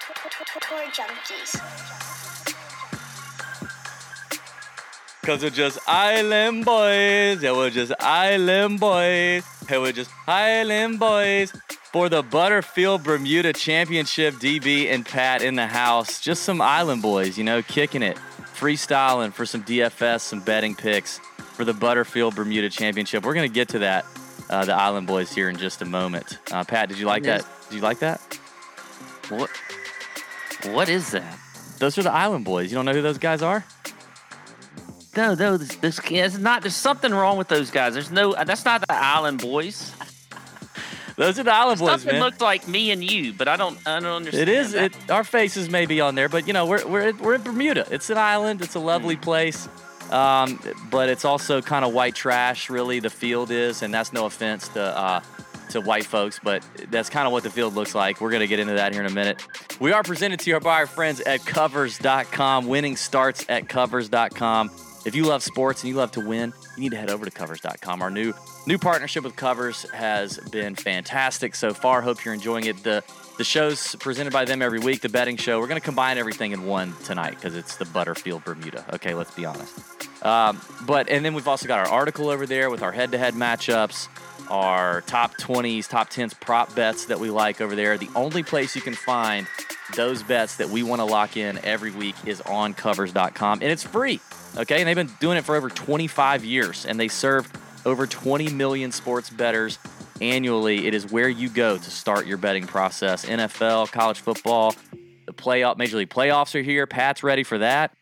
Tour junkies. Cause we're just island boys. Yeah, we're just island boys. Hey, we're just island boys. For the Butterfield Bermuda Championship, DB and Pat in the house. Just some island boys, you know, kicking it, freestyling for some DFS, some betting picks for the Butterfield Bermuda Championship. We're gonna get to that, uh, the Island Boys here in just a moment. Uh, Pat, did you like Yes. that? Did you like that? What? What is that? Those are the Island Boys. You don't know who those guys are? No, no, this, this it's not. There's something wrong with those guys. There's no. That's not the Island Boys. Those are the Island Boys, Something man. looks like me and you, but I don't. I don't understand. It is. It, our faces may be on there, but you know we're we're we're in Bermuda. It's an island. It's a lovely Mm. place, um, but it's also kind of white trash. Really, the field is, and that's no offense to uh, to white folks, but that's kind of what the field looks like. We're gonna get into that here in a minute. We are presented to you by our friends at Covers.com. Winning starts at Covers.com. If you love sports and you love to win, you need to head over to Covers.com. Our new new partnership with Covers has been fantastic so far. Hope you're enjoying it. The the show's presented by them every week. The betting show. We're going to combine everything in one tonight because it's the Butterfield Bermuda. Okay, let's be honest. Um, but and then we've also got our article over there with our head-to-head matchups, our top 20s, top 10s prop bets that we like over there. The only place you can find those bets that we want to lock in every week is on covers.com and it's free. Okay, and they've been doing it for over 25 years and they serve over 20 million sports bettors annually. It is where you go to start your betting process. NFL, college football, the playoff, Major League playoffs are here. Pat's ready for that.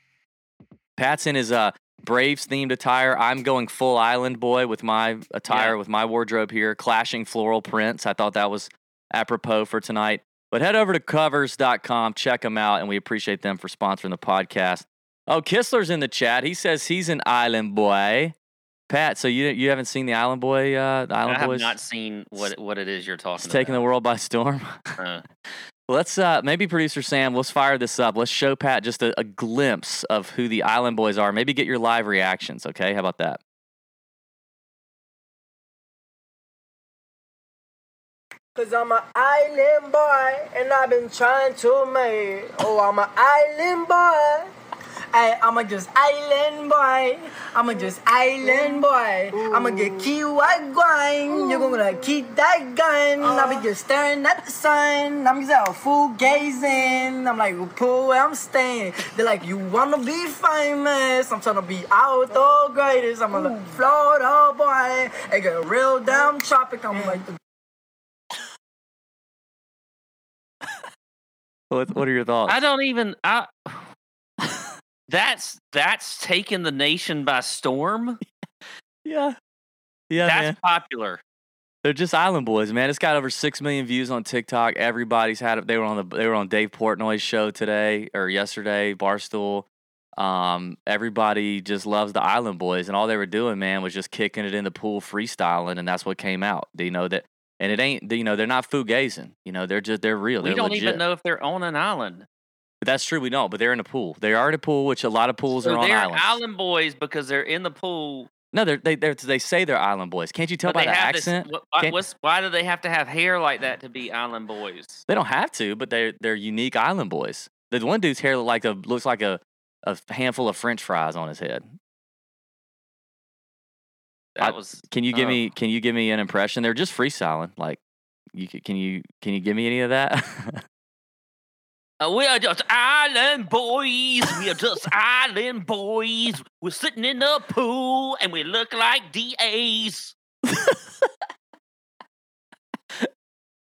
Pat's in his uh, Braves themed attire. I'm going full island boy with my attire, Yeah. with my wardrobe here, clashing floral prints. I thought that was apropos for tonight. But head over to covers.com, check them out, and we appreciate them for sponsoring the podcast. Oh, Kistler's in the chat. He says he's an island boy. Pat, so you you haven't seen the Island Boy, uh, the Island I have Boys? not seen what what it is you're talking It's taking the world by storm. Uh, Let's uh, maybe producer Sam, let's fire this up. Let's show Pat just a, a glimpse of who the Island Boys are. Maybe get your live reactions. Okay, how about that? Cause I'm an island boy and I've been trying to make. Oh, I'm an island boy. Ay, I'm a just island boy. I'm a just island boy. I'ma get key white grind. You're gonna keep that gun. I'll be just staring at the sun. I'm just out fool gazing. I'm like, pool where I'm staying. They're like, you wanna be famous? I'm trying to be out all the greatest. I'm a Florida boy. I get a real damn tropic. I'm mm. like the What, what are your thoughts? I don't even. I. That's that's taken the nation by storm. yeah, yeah, that's man. popular. They're just Island Boys, man. It's got over six million views on TikTok. Everybody's had it. They were on the they were on Dave Portnoy's show today or yesterday, Barstool. Um, everybody just loves the Island Boys, and all they were doing, man, was just kicking it in the pool, freestyling, and that's what came out. Do you know that? And it ain't, you know, they're not fugazing. You know, they're just they're real. We they're don't legit. even know if they're on an island. That's true. We don't, but they're in a pool. They are in a pool, which a lot of pools So are on they're islands. island boys because they're in the pool. no, they're, they they're, they say they're Island Boys. Can't you tell but by the accent? This, wh- Can't- what's, why do they have to have hair like that to be island boys? They don't have to, but they're they're unique island boys. The one dude's hair look like a looks like a, a handful of French fries on his head. That I- was. Can you give Oh. me can you give me an impression? They're just freestyling. Like you can you can you give me any of that? Uh, we are just island boys. We are just island boys. We're sitting in the pool and we look like DAs.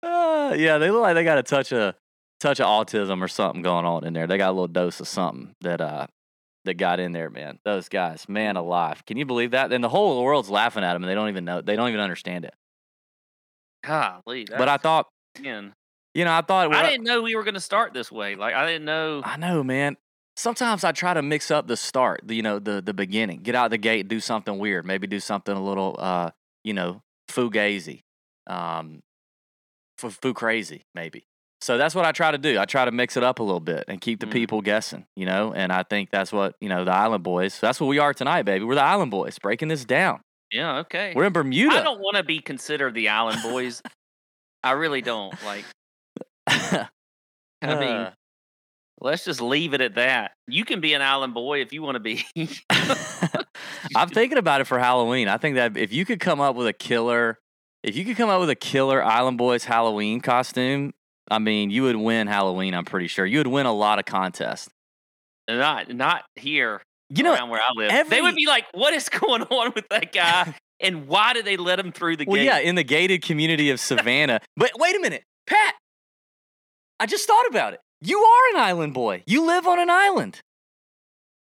Uh, yeah, they look like they got a touch of touch of autism or something going on in there. They got a little dose of something that uh that got in there, man. Those guys, man alive. Can you believe that? And the whole world's laughing at them and they don't even know they don't even understand it. Golly. But I thought, man, you know, I thought I didn't know we were going to start this way. Like, I didn't know. I know, man. Sometimes I try to mix up the start, you know, the the beginning. Get out the gate, do something weird. Maybe do something a little, uh, you know, fugazi, um, f- foo crazy, maybe. So that's what I try to do. I try to mix it up a little bit and keep the Mhm. people guessing, you know. And I think that's what you know, the Island Boys. That's what we are tonight, baby. We're the Island Boys, breaking this down. Yeah, okay. We're in Bermuda. I don't want to be considered the island boys. I really don't. Like, I mean, Uh. let's just leave it at that. You can be an island boy if you want to be. I'm thinking about it for Halloween. I think that if you could come up with a killer, if you could come up with a killer Island Boys Halloween costume, I mean, you would win Halloween. I'm pretty sure you would win a lot of contests. not not here You know, around where I live. they would be like, "What is going on with that guy? and why did they let him through the well, gate?" yeah, in the gated community of Savannah. but wait a minute, Pat. I just thought about it. You are an island boy. You live on an island.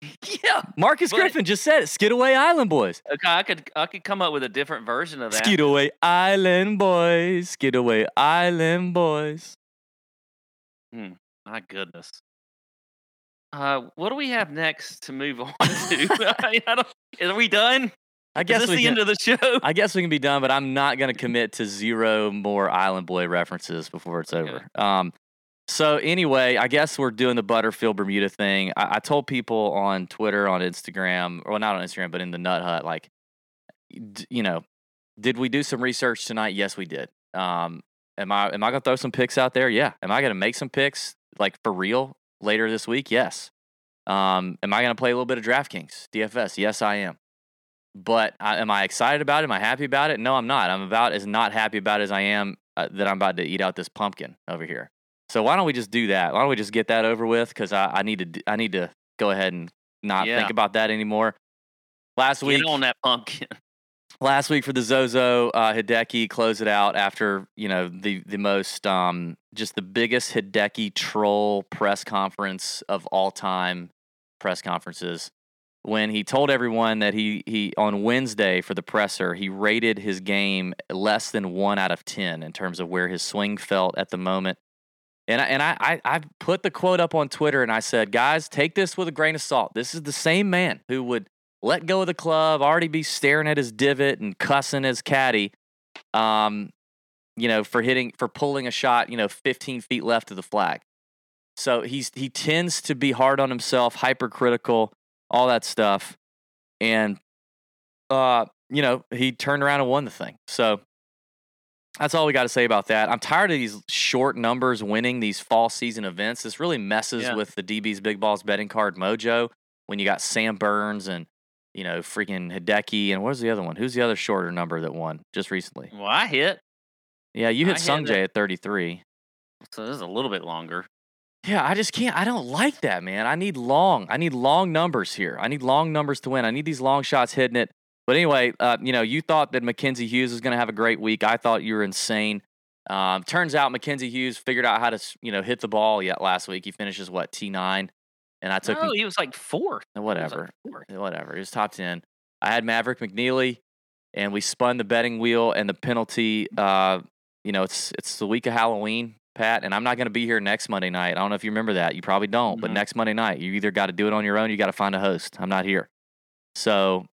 yeah. Marcus But- Griffin just said it. Skidaway Island Boys. Okay, I could I could come up with a different version of that. Skidaway Island Boys. Skidaway Island Boys. My goodness. Uh, what do we have next to move on to? I, mean, I don't, are we done? I Is guess this we the can, end of the show? I guess we can be done, but I'm not going to commit to zero more Island Boy references before it's over. Um, so anyway, I guess we're doing the Butterfield Bermuda thing. I, I told people on Twitter, on Instagram, well, not on Instagram, but in the Nut Hut, like, d- you know, did we do some research tonight? Yes, we did. Um, am I am I gonna throw some picks out there? Yeah. Am I gonna make some picks like for real later this week? Yes. Um, am I gonna play a little bit of DraftKings DFS? Yes, I am. But I, am I excited about it? Am I happy about it? No, I'm not. I'm about as not happy about it as I am uh, that I'm about to eat out this pumpkin over here. So why don't we just do that? Why don't we just get that over with? Because I, I need to I need to go ahead and not Yeah. think about that anymore. Last week, on that pumpkin. last week for the Zozo uh, Hideki close it out after you know the the most um just the biggest Hideki troll press conference of all time press conferences when he told everyone that he he on Wednesday for the presser he rated his game less than one out of ten in terms of where his swing felt at the moment. And I, and I, I I put the quote up on Twitter and I said, guys, take this with a grain of salt. This is the same man who would let go of the club, already be staring at his divot and cussing his caddy, um, you know, for hitting for pulling a shot, you know, 15 feet left of the flag. So he's he tends to be hard on himself, hypercritical, all that stuff, and uh, you know, he turned around and won the thing. So that's all we got to say about that. I'm tired of these short numbers winning these fall season events. This really messes Yeah. with the DB's Big Balls betting card mojo when you got Sam Burns and you know freaking Hideki and what was the other one? Who's the other shorter number that won just recently? Well, I hit, Yeah, you hit hit Sung it. Jae at 33. so this is a little bit longer. Yeah, I just can't. I don't like that, man. I need long. I need long numbers here. I need long numbers to win. I need these long shots hitting it. But anyway, uh, you know, you thought that Mackenzie Hughes was going to have a great week. I thought you were insane. Um, turns out Mackenzie Hughes figured out how to, you know, hit the ball yet last week. He finishes what T nine, and I took no, he was like fourth. He like, whatever, fourth. whatever. He was top ten. I had Maverick McNealy, and we spun the betting wheel and the penalty. Uh, you know, it's it's the week of Halloween, Pat, and I'm not going to be here next Monday night. I don't know if you remember that. You probably don't, but Mhm. next Monday night, you either got to do it on your own, you got to find a host. I'm not here, so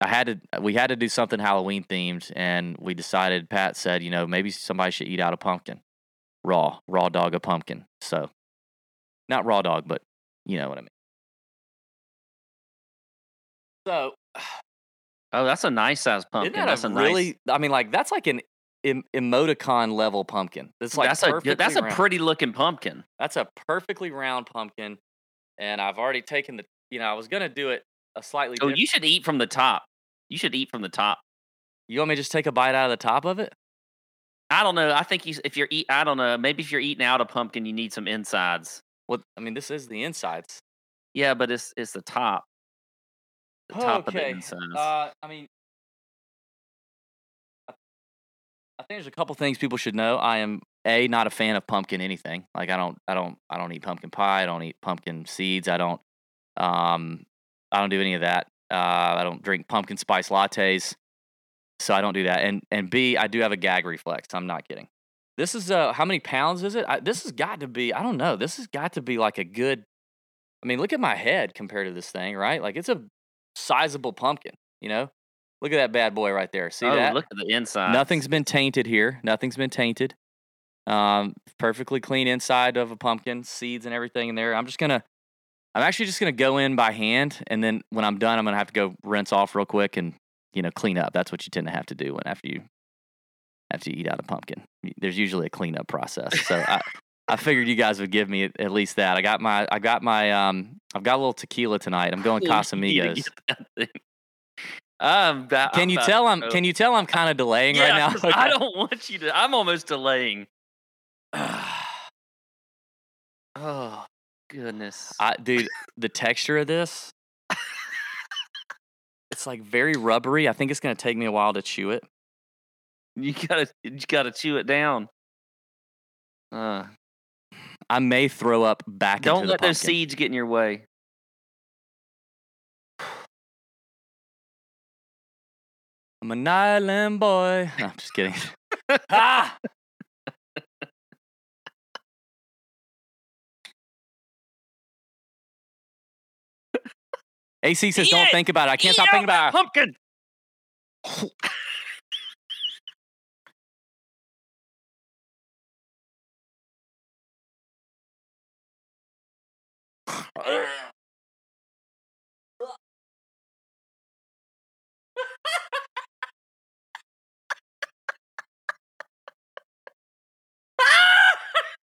I had to. We had to do something Halloween themed, and we decided. Pat said, you know, maybe somebody should eat out a pumpkin, raw, raw dog a pumpkin. So, not raw dog, but you know what I mean. So Oh, that's a nice size pumpkin. Isn't that that's a, a, really? nice. I mean, like that's like an em- emoticon level pumpkin. It's like that's a perfectly that's a pretty looking pumpkin. That's a perfectly round pumpkin, and I've already taken the. You know, I was gonna do it a slightly. Oh, diff- you should eat from the top. You should eat from the top. you want me to just take a bite out of the top of it? I don't know. I think you, if you're eat, I don't know. Maybe if you're eating out a pumpkin, you need some insides. Well, I mean, this is the insides. Yeah, but it's it's the top. The top of the okay. insides. Uh, I mean, I I think there's a couple things people should know. I am a not a fan of pumpkin anything. Like I don't, I don't, I don't eat pumpkin pie. I don't eat pumpkin seeds. I don't, um, I don't do any of that. Uh, I don't drink pumpkin spice lattes, so I don't do that. And and B, I do have a gag reflex. I'm not kidding. This is uh, how many pounds is it? I, this has got to be. I don't know. This has got to be like a good. I mean, look at my head compared to this thing, right? Like it's a sizable pumpkin. You know, look at that bad boy right there. See oh, that? look at the inside. Nothing's been tainted here. Nothing's been tainted. Um, perfectly clean inside of a pumpkin, seeds and everything in there. I'm just gonna. I'm actually just gonna go in by hand, and then when I'm done, I'm gonna have to go rinse off real quick and you know clean up. That's what you tend to have to do when after you after you eat out a pumpkin. There's usually a cleanup process. So I, I figured you guys would give me at, least that. I got my I got my um I've got a little tequila tonight. I'm going You need to Casamigos. I'm Can I'm you tell I'm can you tell I'm kind of delaying yeah, right now? 'cause I don't want you to. I'm almost delaying. Oh goodness. I, dude, the texture of this, it's like very rubbery. I think it's gonna take me a while to chew it. You gotta you gotta chew it down. Uh, I may throw up back don't into the let those seeds get in your way. I'm an island boy. No, I'm just kidding. ah! AC says, "Don't think about it. I can't stop thinking about it." pumpkin.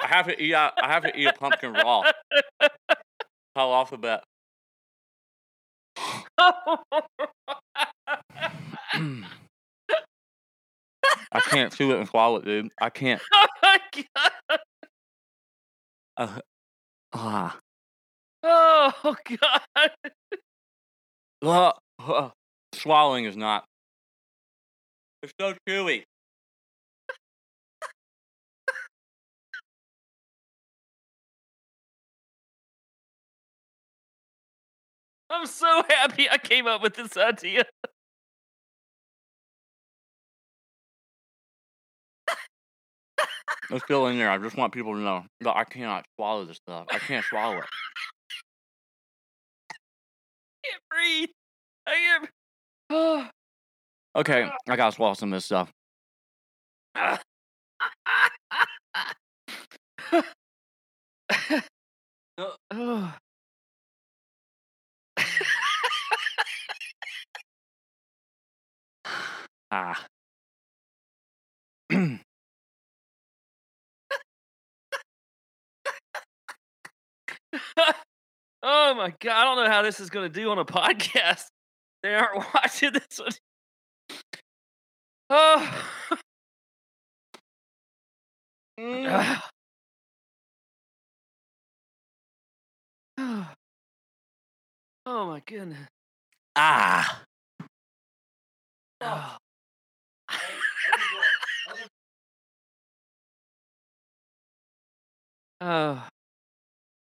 I have to eat. I have to eat a pumpkin raw. How off the bat. I can't chew it and swallow it, dude. I can't. oh my god! Uh, ah. Oh god! Uh, uh, swallowing is not. It's so chewy. I'm so happy I came up with this idea. It's still in there. I just want people to know that I cannot swallow this stuff. I can't swallow it. I can't breathe. I can't. Oh. Okay, I gotta swallow some of this stuff. Oh. Ah. oh my god! I don't know how this is going to do on a podcast. They aren't watching this one. Oh. Ah. oh my goodness. ah. Oh. Oh,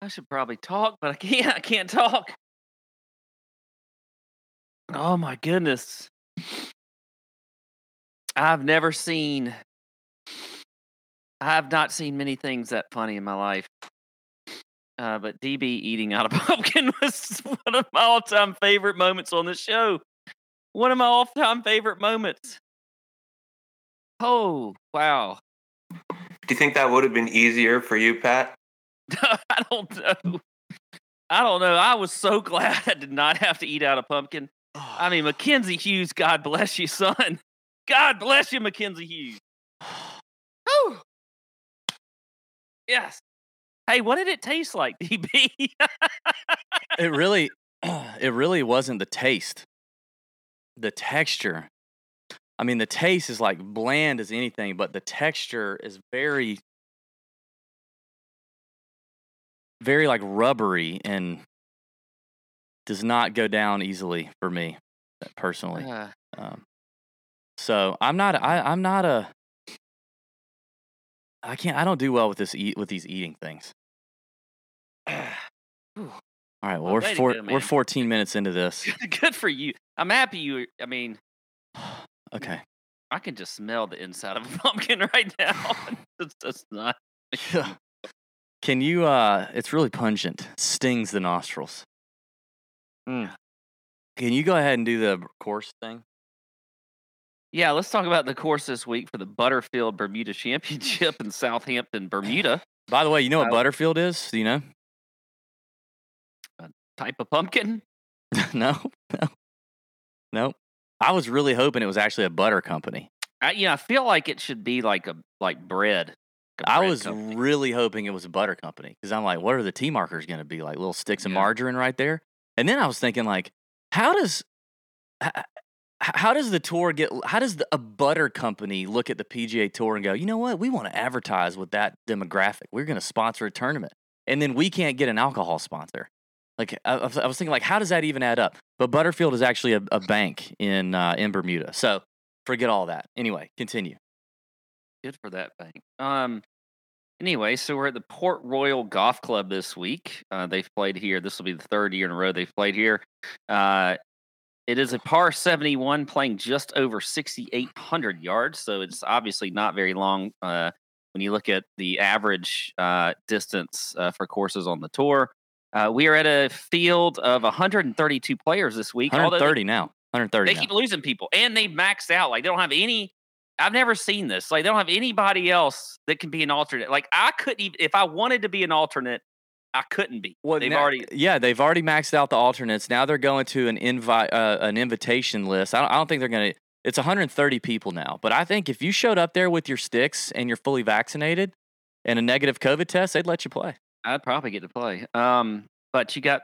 I should probably talk, but I can't. I can't talk. Oh my goodness. I've never seen I have not seen many things that funny in my life. Uh, but DB eating out of pumpkin was one of my all-time favorite moments on the show. One of my all-time favorite moments. Oh, wow. Do you think that would have been easier for you, Pat? I don't know. I don't know. I was so glad I did not have to eat out a pumpkin. I mean, Mackenzie Hughes, God bless you, son. God bless you, Mackenzie Hughes. oh, Yes. Hey, what did it taste like, DB? it really, it really wasn't the taste. The texture. I mean, the taste is like bland as anything, but the texture is very, very like rubbery and does not go down easily for me uh, personally. Uh, Um, so I'm not. I, I'm not a. I can't. I don't do well with this eat with these eating things. All right. Well, Well, we're four, go, we're 14 minutes into this. Good for you. I'm happy you. I mean, Okay. I can just smell the inside of a pumpkin right now. it's just not. Can you? Uh, it's really pungent. Stings the nostrils. Mm. Can you go ahead and do the course thing? Yeah, let's talk about the course this week for the Butterfield Bermuda Championship in Southampton, Bermuda. By the way, you know what I- Butterfield is? Do you know? Type of pumpkin. no, no, no. I was really hoping it was actually a butter company. I, you know, I feel like it should be like a like bread. a I bread was company. really hoping it was a butter company because I'm like, what are the T markers going to be? Like little sticks of margarine right there. And then I was thinking, like, how does h- h- how does the tour get? How does the, a butter company look at the PGA Tour and go, you know what? We want to advertise with that demographic. We're going to sponsor a tournament, and then we can't get an alcohol sponsor. Like I, I was thinking, like, how does that even add up? But Butterfield is actually a, a bank in uh, in Bermuda, so forget all that. Anyway, continue. Good for that bank. Um. Anyway, so we're at the Port Royal Golf Club this week. Uh, they've played here. This will be the third year in a row they've played here. Uh, it is a par 71 playing just over 6,800 yards. So it's obviously not very long uh, when you look at the average uh, distance uh, for courses on the tour. Uh, we are at a field of 132 players this week. although they- 130 now. 130 they now. keep losing people, and they've maxed out. Like they don't have any. I've never seen this. Like they don't have anybody else that can be an alternate. Like I couldn't even if I wanted to be an alternate, I couldn't be. Well, they've now- already. yeah, they've already maxed out the alternates. Now they're going to an invite, uh, an invitation list. I don't, I don't think they're going to. It's 130 people now, but I think if you showed up there with your sticks and you're fully vaccinated and a negative COVID test, they'd let you play. I'd probably get to play. Um, but you got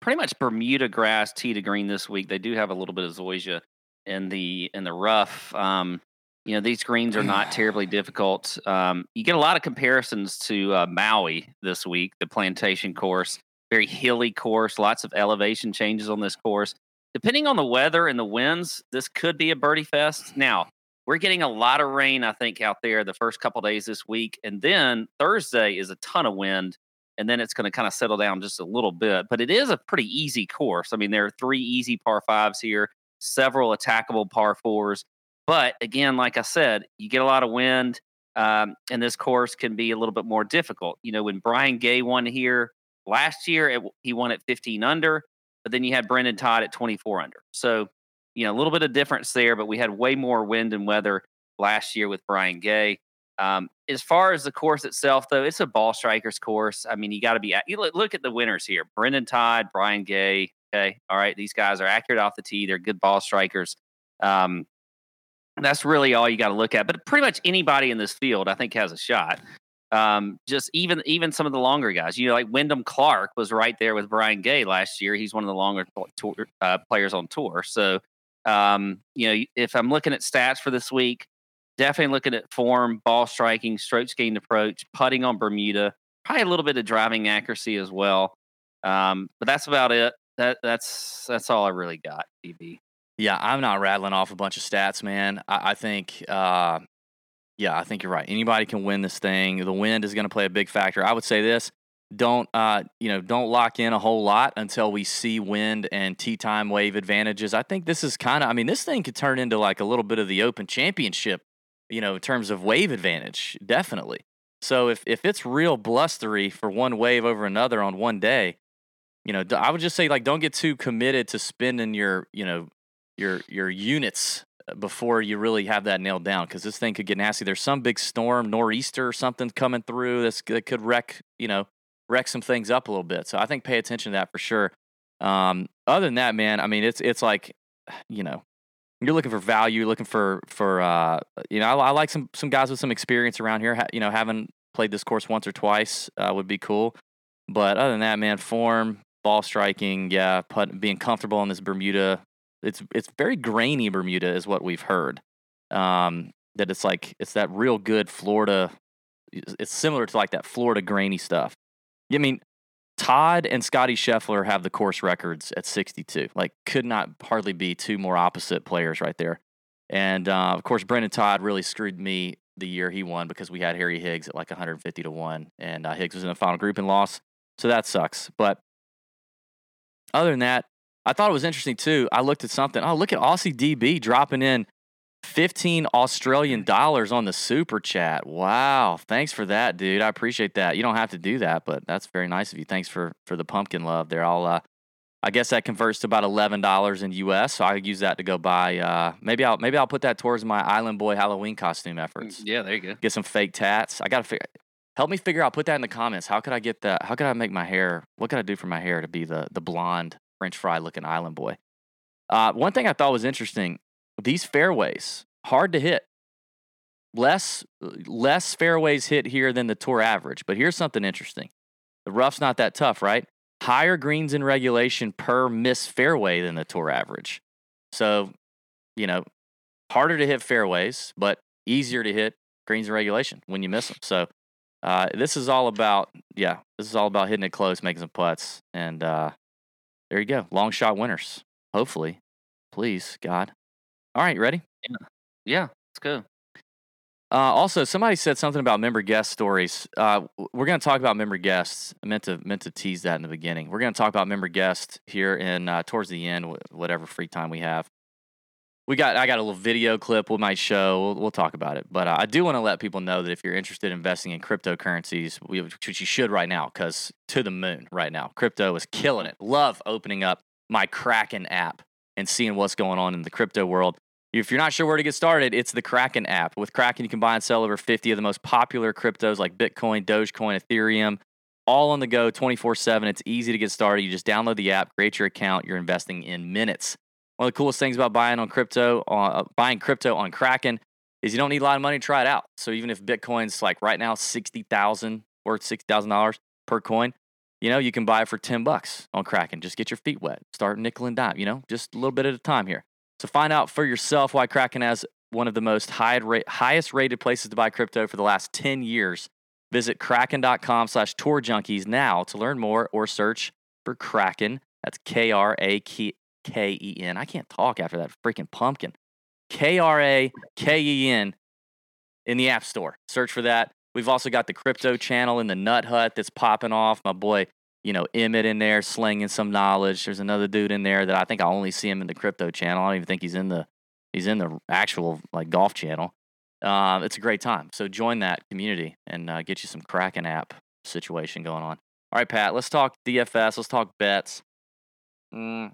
pretty much Bermuda grass tee to green this week. They do have a little bit of zoysia in the in the rough. Um, you know these greens are not terribly difficult. Um, you get a lot of comparisons to uh, Maui this week, the plantation course, very hilly course, lots of elevation changes on this course. Depending on the weather and the winds, this could be a birdie fest. Now we're getting a lot of rain, I think, out there the first couple days this week, and then Thursday is a ton of wind and then it's going to kind of settle down just a little bit. But it is a pretty easy course. I mean, there are three easy par fives here, several attackable par fours. But again, like I said, you get a lot of wind, um, and this course can be a little bit more difficult. You know, when Brian Gay won here last year, it, he won at 15 under, but then you had Brendan Todd at 24 under. So, you know, a little bit of difference there, but we had way more wind and weather last year with Brian Gay. Um, as far as the course itself, though, it's a ball strikers course. I mean, you got to be. You look, look at the winners here: Brendan Todd, Brian Gay. Okay, all right, these guys are accurate off the tee. They're good ball strikers. Um, that's really all you got to look at. But pretty much anybody in this field, I think, has a shot. Um, just even even some of the longer guys, you know, like Wyndham Clark was right there with Brian Gay last year. He's one of the longer tour, uh, players on tour. So, um, you know, if I'm looking at stats for this week, definitely looking at form, ball striking, strokes gained approach, putting on Bermuda, probably a little bit of driving accuracy as well. Um, but that's about it. That that's that's all I really got. DB. Yeah, I'm not rattling off a bunch of stats, man. I, I think, uh, yeah, I think you're right. Anybody can win this thing. The wind is going to play a big factor. I would say this: don't, uh, you know, don't lock in a whole lot until we see wind and tee time wave advantages. I think this is kind of, I mean, this thing could turn into like a little bit of the Open Championship, you know, in terms of wave advantage, definitely. So if if it's real blustery for one wave over another on one day, you know, I would just say like don't get too committed to spending your, you know, your your units uh, before you really have that nailed down because this thing could get nasty. There's some big storm, nor'easter or something coming through that's, that could wreck, you know, wreck some things up a little bit. So I think pay attention to that for sure. Um, other than that, man, I mean, it's it's like, you know, you're looking for value, you're looking for for uh, you know, I, I like some some guys with some experience around here. Ha, you know, having played this course once or twice uh, would be cool. But other than that, man, form, ball striking, yeah, put, being comfortable in this Bermuda. It's it's very grainy Bermuda, is what we've heard. Um, that it's like it's that real good Florida. It's similar to like that Florida grainy stuff. I mean, Todd and Scotty Scheffler have the course records at 62. Like, could not hardly be two more opposite players right there. And uh, of course, Brendan Todd really screwed me the year he won because we had Harry Higgs at like 150 to one, and uh, Higgs was in the final group and lost. So that sucks. But other than that, I thought it was interesting too. I looked at something. Oh, look at Aussie DB dropping in 15 Australian dollars on the super chat. Wow. Thanks for that, dude. I appreciate that. You don't have to do that, but that's very nice of you. Thanks for for the pumpkin love there. I'll uh I guess that converts to about eleven dollars in US. So I could use that to go buy uh maybe I'll maybe I'll put that towards my Island Boy Halloween costume efforts. Yeah, there you go. Get some fake tats. I gotta figure help me figure out, put that in the comments. How could I get that? How could I make my hair? What could I do for my hair to be the the blonde French fry looking Island Boy? Uh, one thing I thought was interesting: these fairways hard to hit. less less fairways hit here than the tour average. But here's something interesting: the rough's not that tough, right? Higher greens in regulation per miss fairway than the tour average. So, you know, harder to hit fairways, but easier to hit greens in regulation when you miss them. So, uh, this is all about yeah, this is all about hitting it close, making some putts, and uh, there you go, long shot winners. Hopefully, please God. All right, ready? Yeah, yeah let's go. Uh, also, somebody said something about member guest stories. Uh, we're going to talk about member guests. I meant to meant to tease that in the beginning. We're going to talk about member guests here in uh, towards the end, whatever free time we have. We got I got a little video clip we might show. We'll, we'll talk about it. But uh, I do want to let people know that if you're interested in investing in cryptocurrencies, we, which you should right now, because to the moon right now, crypto is killing it. Love opening up my Kraken app and seeing what's going on in the crypto world. If you're not sure where to get started, it's the Kraken app. With Kraken, you can buy and sell over 50 of the most popular cryptos like Bitcoin, Dogecoin, Ethereum, all on the go 24 7. It's easy to get started. You just download the app, create your account, you're investing in minutes. One of the coolest things about buying on crypto, uh, buying crypto on Kraken, is you don't need a lot of money to try it out. So even if Bitcoin's like right now 60,000 worth $60,000 per coin, you know, you can buy it for 10 bucks on Kraken. Just get your feet wet. Start nickel and dime, you know, just a little bit at a time here. So find out for yourself why Kraken has one of the most high rate, highest rated places to buy crypto for the last 10 years. Visit kraken.com slash tour junkies now to learn more or search for Kraken. That's K R A K E N. I can't talk after that freaking pumpkin. K R A K E N in the App Store. Search for that. We've also got the crypto channel in the Nut Hut that's popping off. My boy, you know, Emmett in there slinging some knowledge. There's another dude in there that I think I only see him in the crypto channel. I don't even think he's in the he's in the actual like golf channel. Uh, it's a great time. So join that community and uh, get you some Kraken app situation going on. All right, Pat. Let's talk DFS. Let's talk bets. Mm.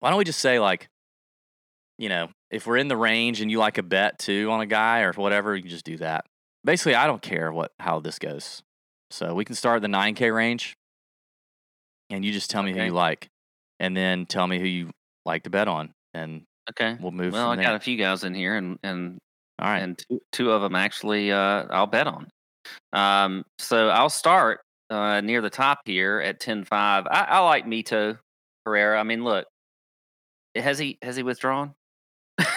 Why don't we just say like, you know, if we're in the range and you like a bet too on a guy or whatever, you can just do that. Basically, I don't care what how this goes. So we can start the 9K range, and you just tell me who you like, and then tell me who you like to bet on, and Okay. we'll move. Well, I from got a few guys in here, and and All right. and two, two of them actually uh, I'll bet on. Um, so I'll start uh, near the top here at 10-5. I, I like Mito Pereira. I mean, look, has he has he withdrawn?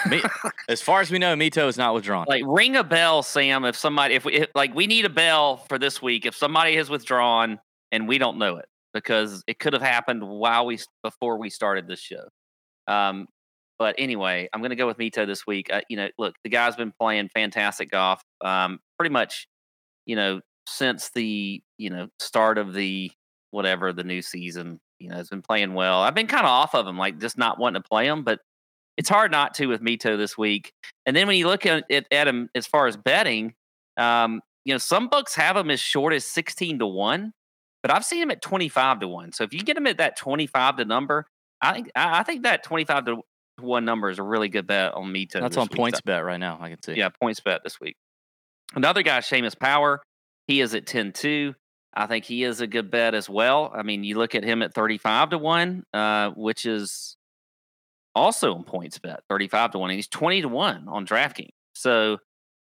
Me- as far as we know, Mito is not withdrawn. like ring a bell, Sam. If somebody, if we if, like, we need a bell for this week. If somebody has withdrawn and we don't know it, because it could have happened while we before we started this show. Um, but anyway, I'm going to go with Mito this week. Uh, you know, look, the guy's been playing fantastic golf. Um, pretty much, you know, since the you know start of the whatever the new season. You know, has been playing well. I've been kind of off of him, like just not wanting to play him, but it's hard not to with Mito this week. And then when you look at, at, at him as far as betting, um, you know, some books have him as short as 16 to 1, but I've seen him at 25 to 1. So if you get him at that 25 to number, I think I think that 25 to 1 number is a really good bet on Mito. That's on week. points bet right now. I can see. Yeah, PointsBet this week. Another guy, Seamus Power, he is at 10 2. I think he is a good bet as well. I mean, you look at him at 35 to 1, uh, which is also on PointsBet, 35 to 1. And he's 20 to 1 on DraftKings. So,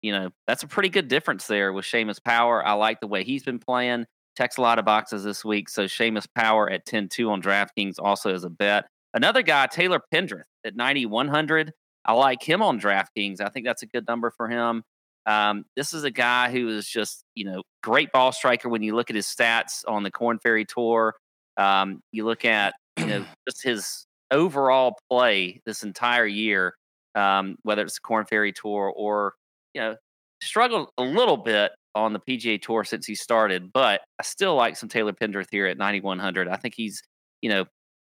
you know, that's a pretty good difference there with Seamus Power. I like the way he's been playing. Checks a lot of boxes this week. So, Seamus Power at 10 2 on DraftKings also as a bet. Another guy, Taylor Pendrith at 9,100. I like him on DraftKings. I think that's a good number for him. Um, this is a guy who is just, you know, great ball striker when you look at his stats on the Corn Ferry Tour. Um, you look at, you know, just his overall play this entire year, um, whether it's the Corn Ferry Tour or, you know, struggled a little bit on the PGA Tour since he started, but I still like some Taylor Pendrith here at 9,100. I think he's, you know,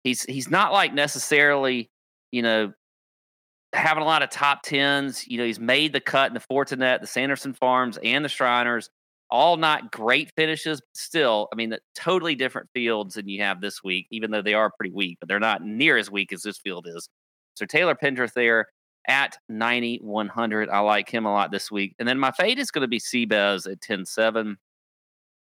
he's he's not like necessarily, you know, having a lot of top tens. You know, he's made the cut in the Fortinet, the Sanderson Farms, and the Shriners. All not great finishes, still, I mean, totally different fields than you have this week, even though they are pretty weak, but they're not near as weak as this field is. So Taylor Pendrith there at 9,100. I like him a lot this week. And then my fade is going to be Seabez at 10,7.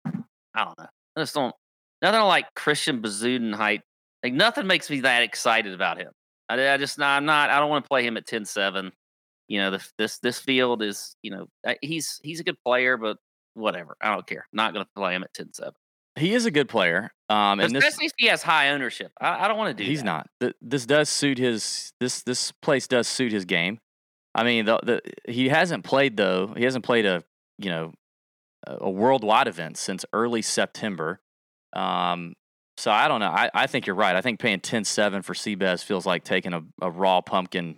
I don't know. I just don't, nothing like Christiaan Bezuidenhout. Like nothing makes me that excited about him. I, I just, I'm not, I don't want to play him at 10 7. You know, the, this this field is you know he's he's a good player, but whatever. I don't care. Not going to play him at 10-7. He is a good player. Um, and this, Especially if he has high ownership. I, I don't want to do. he's that. not. Th- This does suit his. This this place does suit his game. I mean, the, the he hasn't played though. He hasn't played a you know a worldwide event since early September. Um, so I don't know. I, I think you're right. I think paying 10-7 for Seabass feels like taking a, a raw pumpkin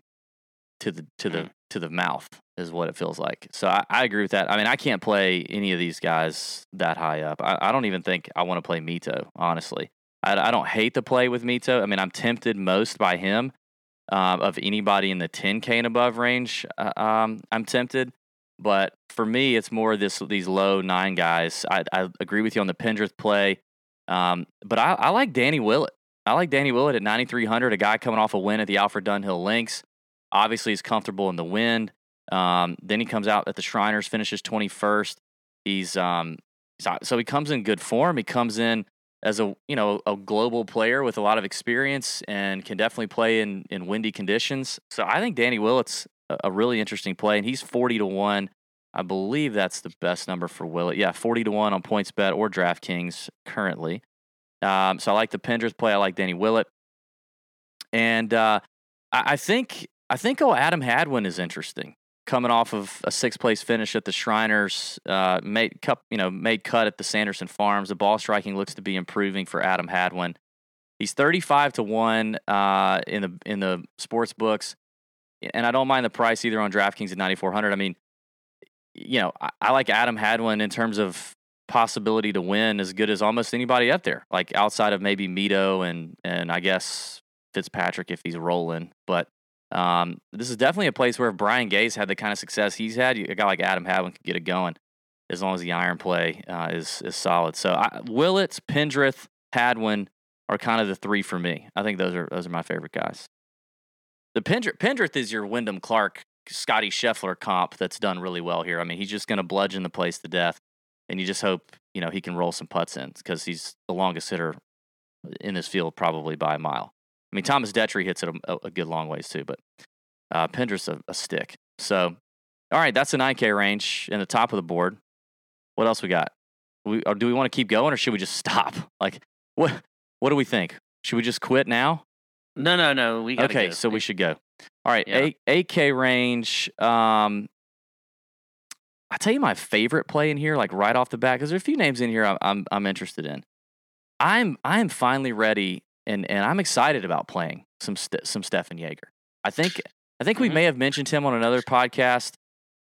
to the to the to the mouth is what it feels like. So I, I agree with that. I mean, I can't play any of these guys that high up. I, I don't even think I want to play Mito, honestly. I, I don't hate to play with Mito. I mean, I'm tempted most by him um, of anybody in the 10K and above range. Uh, um, I'm tempted. But for me, it's more this these low nine guys. I, I agree with you on the Pendrith play. Um, but I, I like Danny Willett. I like Danny Willett at 9,300, a guy coming off a win at the Alfred Dunhill Links. Obviously, he's comfortable in the wind. Um, then he comes out at the Shriners, finishes 21st. He's um, so, he comes in good form. He comes in as a you know a global player with a lot of experience and can definitely play in in windy conditions. So I think Danny Willett's a, really interesting play, and he's 40 to one. I believe that's the best number for Willett. Yeah, 40 to 1 on PointsBet or DraftKings currently. Um, so I like the Pendrith play. I like Danny Willett. And uh, I, I think I think oh Adam Hadwin is interesting. Coming off of a sixth place finish at the Shriners, uh, made cup, you know, made cut at the Sanderson Farms. The ball striking looks to be improving for Adam Hadwin. He's thirty five to one uh, in the in the sports books, and I don't mind the price either on DraftKings at ninety four hundred. I mean, you know, I, I like Adam Hadwin in terms of possibility to win as good as almost anybody up there, like outside of maybe Mito and and I guess Fitzpatrick if he's rolling. But um, this is definitely a place where if Brian Gay's had the kind of success he's had, a guy like Adam Hadwin could get it going as long as the iron play uh, is is solid. So I, Willits, Pendrith, Hadwin are kind of the three for me. I think those are those are my favorite guys. The Pendrith, Pendrith is your Wyndham Clark, Scotty Scheffler comp that's done really well here. I mean, he's just going to bludgeon the place to death, and you just hope you know he can roll some putts in because he's the longest hitter in this field probably by a mile. I mean, Thomas Detry hits it a, a good long ways too, but uh, Pendrith's a, a stick. So, all right, that's a 9K range in the top of the board. What else we got? We, or do we want to keep going or should we just stop? Like, what what do we think? Should we just quit now? No, no, no. We Okay, go. so we should go. All right, Yeah. A, AK range. Um, I tell you my favorite play in here, like right off the bat, because there are a few names in here I'm, I'm I'm interested in. I'm I'm finally ready and and I'm excited about playing some St- some Stefan Jaeger. I think I think we Mhm. may have mentioned him on another podcast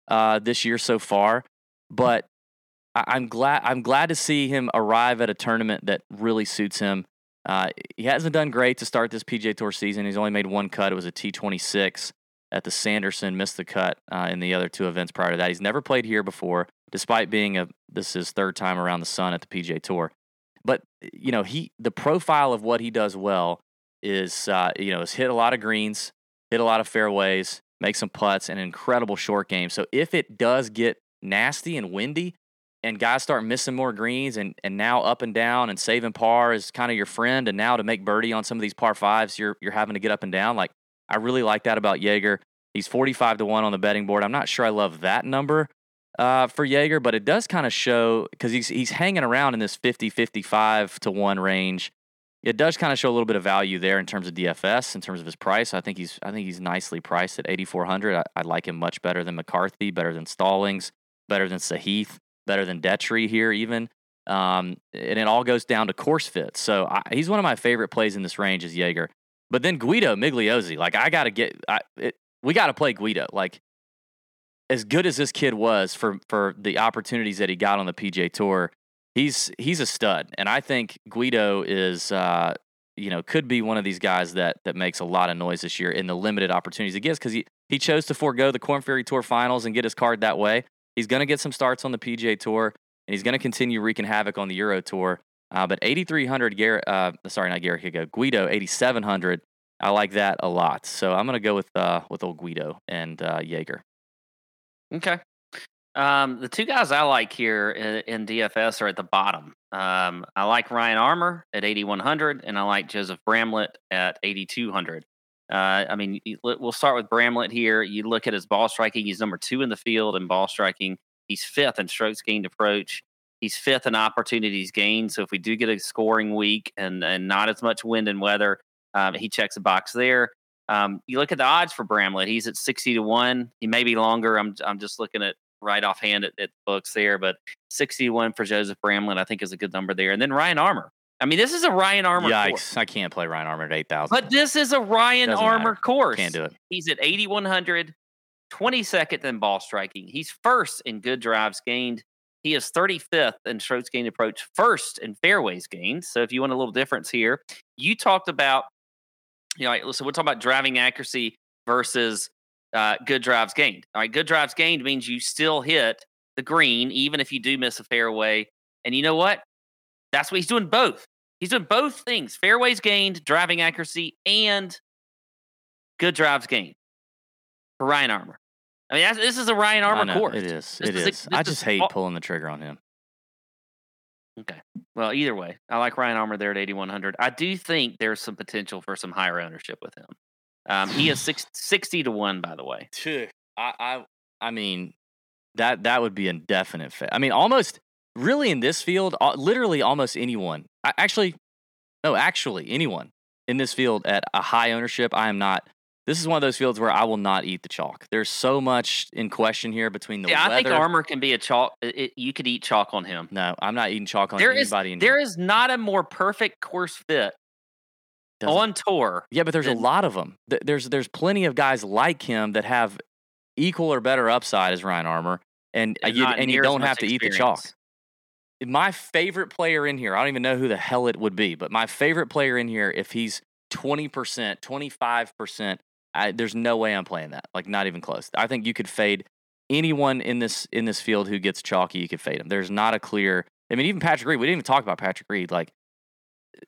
uh, this year so far, but I, I'm glad I'm glad to see him arrive at a tournament that really suits him. Uh, he hasn't done great to start this PGA Tour season. He's only made one cut. It was a T26 at the Sanderson. Missed the cut uh, in the other two events prior to that. He's never played here before, despite being a this is his third time around the sun at the PGA Tour. But you know, he the profile of what he does well is uh, you know is hit a lot of greens, hit a lot of fairways, make some putts, and an incredible short game. So if it does get nasty and windy, and guys start missing more greens and, and now up and down and saving par is kind of your friend and now to make birdie on some of these par fives you're you're having to get up and down like I really like that about Jaeger he's 45 to 1 on the betting board I'm not sure I love that number uh, for Jaeger but it does kind of show cuz he's he's hanging around in this 50 55 to 1 range it does kind of show a little bit of value there in terms of DFS in terms of his price I think he's I think he's nicely priced at 8400 I, I like him much better than McCarthy better than Stallings better than Sahith better than Detry here, even. Um, and it all goes down to course fit. So I, he's one of my favorite plays in this range is Jaeger. But then Guido Migliozzi, like I got to get, I, it, we got to play Guido. Like as good as this kid was for for the opportunities that he got on the PGA Tour, he's he's a stud. And I think Guido is, uh, you know, could be one of these guys that that makes a lot of noise this year in the limited opportunities he gets because he he chose to forego the Corn Ferry Tour Finals and get his card that way. He's going to get some starts on the PGA Tour, and he's going to continue wreaking havoc on the Euro Tour. Uh, but 8,300, Garrett, uh, sorry, not Garrett Higo, Guido, 8,700. I like that a lot. So I'm going to go with uh, with old Guido and uh, Jaeger. Okay. Um, the two guys I like here in, in DFS are at the bottom. Um, I like Ryan Armour at 8,100, and I like Joseph Bramlett at 8,200. Uh, I mean, we'll start with Bramlett here. You look at his ball striking; he's number two in the field in ball striking. He's fifth in strokes gained approach. He's fifth in opportunities gained. So if we do get a scoring week and and not as much wind and weather, um, he checks a box there. Um, you look at the odds for Bramlett; he's at sixty to one. He may be longer. I'm I'm just looking at right offhand at, at books there, but sixty one for Joseph Bramlett, I think, is a good number there. And then Ryan Armour. I mean, this is a Ryan Armour. Yikes! course. I can't play Ryan Armour at eight thousand. But this is a Ryan Doesn't Armour matter. course. can't do it. He's at 8,100, 22nd in ball striking. He's first in good drives gained. He is 35th in strokes gained approach, first in fairways gained. So if you want a little difference here, you talked about, you know, like, listen, we're talking about driving accuracy versus uh, good drives gained. All right, good drives gained means you still hit the green, even if you do miss a fairway. And you know what? That's what he's doing both. He's doing both things fairways gained, driving accuracy, and good drives gained for Ryan Armour. I mean, this is a Ryan Armour know, course. It is. This It is is. I this is just hate all- pulling the trigger on him. Okay. Well, either way, I like Ryan Armour there at 8,100. I do think there's some potential for some higher ownership with him. Um, he is six, 60 to 1, by the way. I, I, I mean, that that would be a definite fit. I mean, almost really in this field, literally almost anyone. I, actually, no, actually anyone in this field at a high ownership. I am not. This is one of those fields where I will not eat the chalk. There's so much in question here between the Yeah, I think Armour can be a chalk. It, you could eat chalk on him. no, I'm not eating chalk on There is anybody. in there here. is not a more perfect course fit Doesn't- on tour. Yeah, but there's a lot of them. There's there's plenty of guys like him that have equal or better upside as Ryan Armour, and uh, and you and you don't have to eat the chalk. my favorite player in here, I don't even know who the hell it would be, but my favorite player in here, if he's 20%, 25%, I, there's no way I'm playing that. Like not even close. I think you could fade anyone in this in this field who gets chalky, you could fade him. There's not a clear I mean, even Patrick Reed, we didn't even talk about Patrick Reed. Like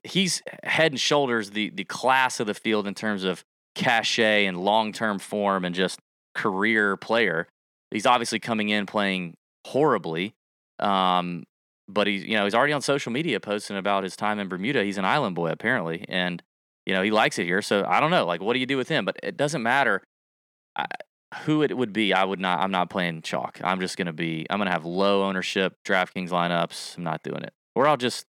he's head and shoulders the the class of the field in terms of cachet and long term form and just career player. He's obviously coming in playing horribly. Um, but he's you know he's already on social media posting about his time in Bermuda. He's an island boy apparently, and you know he likes it here. So I don't know, like what do you do with him? But it doesn't matter who it would be. I would not. I'm not playing chalk. I'm just gonna be. I'm gonna have low ownership DraftKings lineups. I'm not doing it. Or I'll just,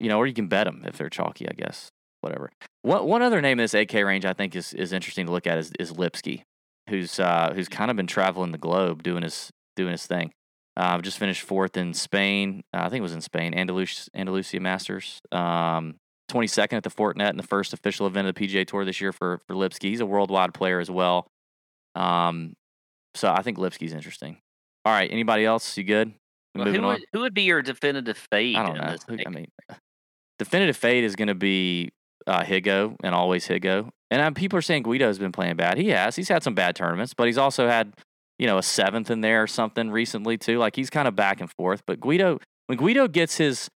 you know, or you can bet them if they're chalky. I guess whatever. One one other name in this AK range I think is is interesting to look at is is Lipsky, who's uh who's kind of been traveling the globe doing his doing his thing. Uh, just finished fourth in Spain. Uh, I think it was in Spain, Andalus- Andalusia Masters. Um, 22nd at the Fortinet and the first official event of the PGA Tour this year for for Lipsky. He's a worldwide player as well. Um, so I think Lipsky's interesting. All right, anybody else? You good? Well, who, would, who would be your definitive fade? I don't know. This Who- I mean, definitive fade is going to be uh, Higo and always Higo. And um, people are saying Guido's been playing bad. He has. He's had some bad tournaments, but he's also had you know a seventh in there or something recently too. Like he's kind of back and forth. But Guido, when Guido gets his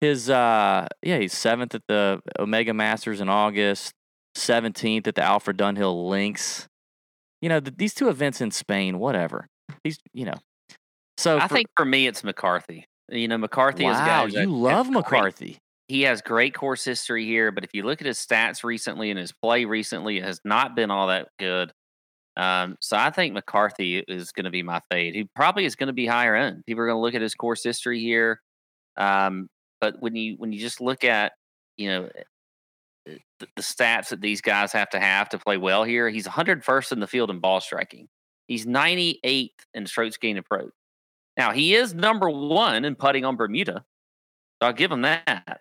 his uh yeah he's seventh at the Omega Masters in August, seventeenth at the Alfred Dunhill Links. You know th- these two events in Spain, whatever. He's you know. So I for- think for me, it's McCarthy. You know, McCarthy is a guy wow, you love had great- McCarthy. he has great course history here, but if you look at his stats recently and his play recently, it has not been all that good. Um, so I think McCarthy is going to be my fade. He probably is going to be higher end. People are going to look at his course history here. Um, but when you when you just look at you know the, the stats that these guys have to have to play well here, he's 101st in the field in ball striking. He's 98th in strokes gained approach. Now he is number one in putting on Bermuda, so I'll give him that. But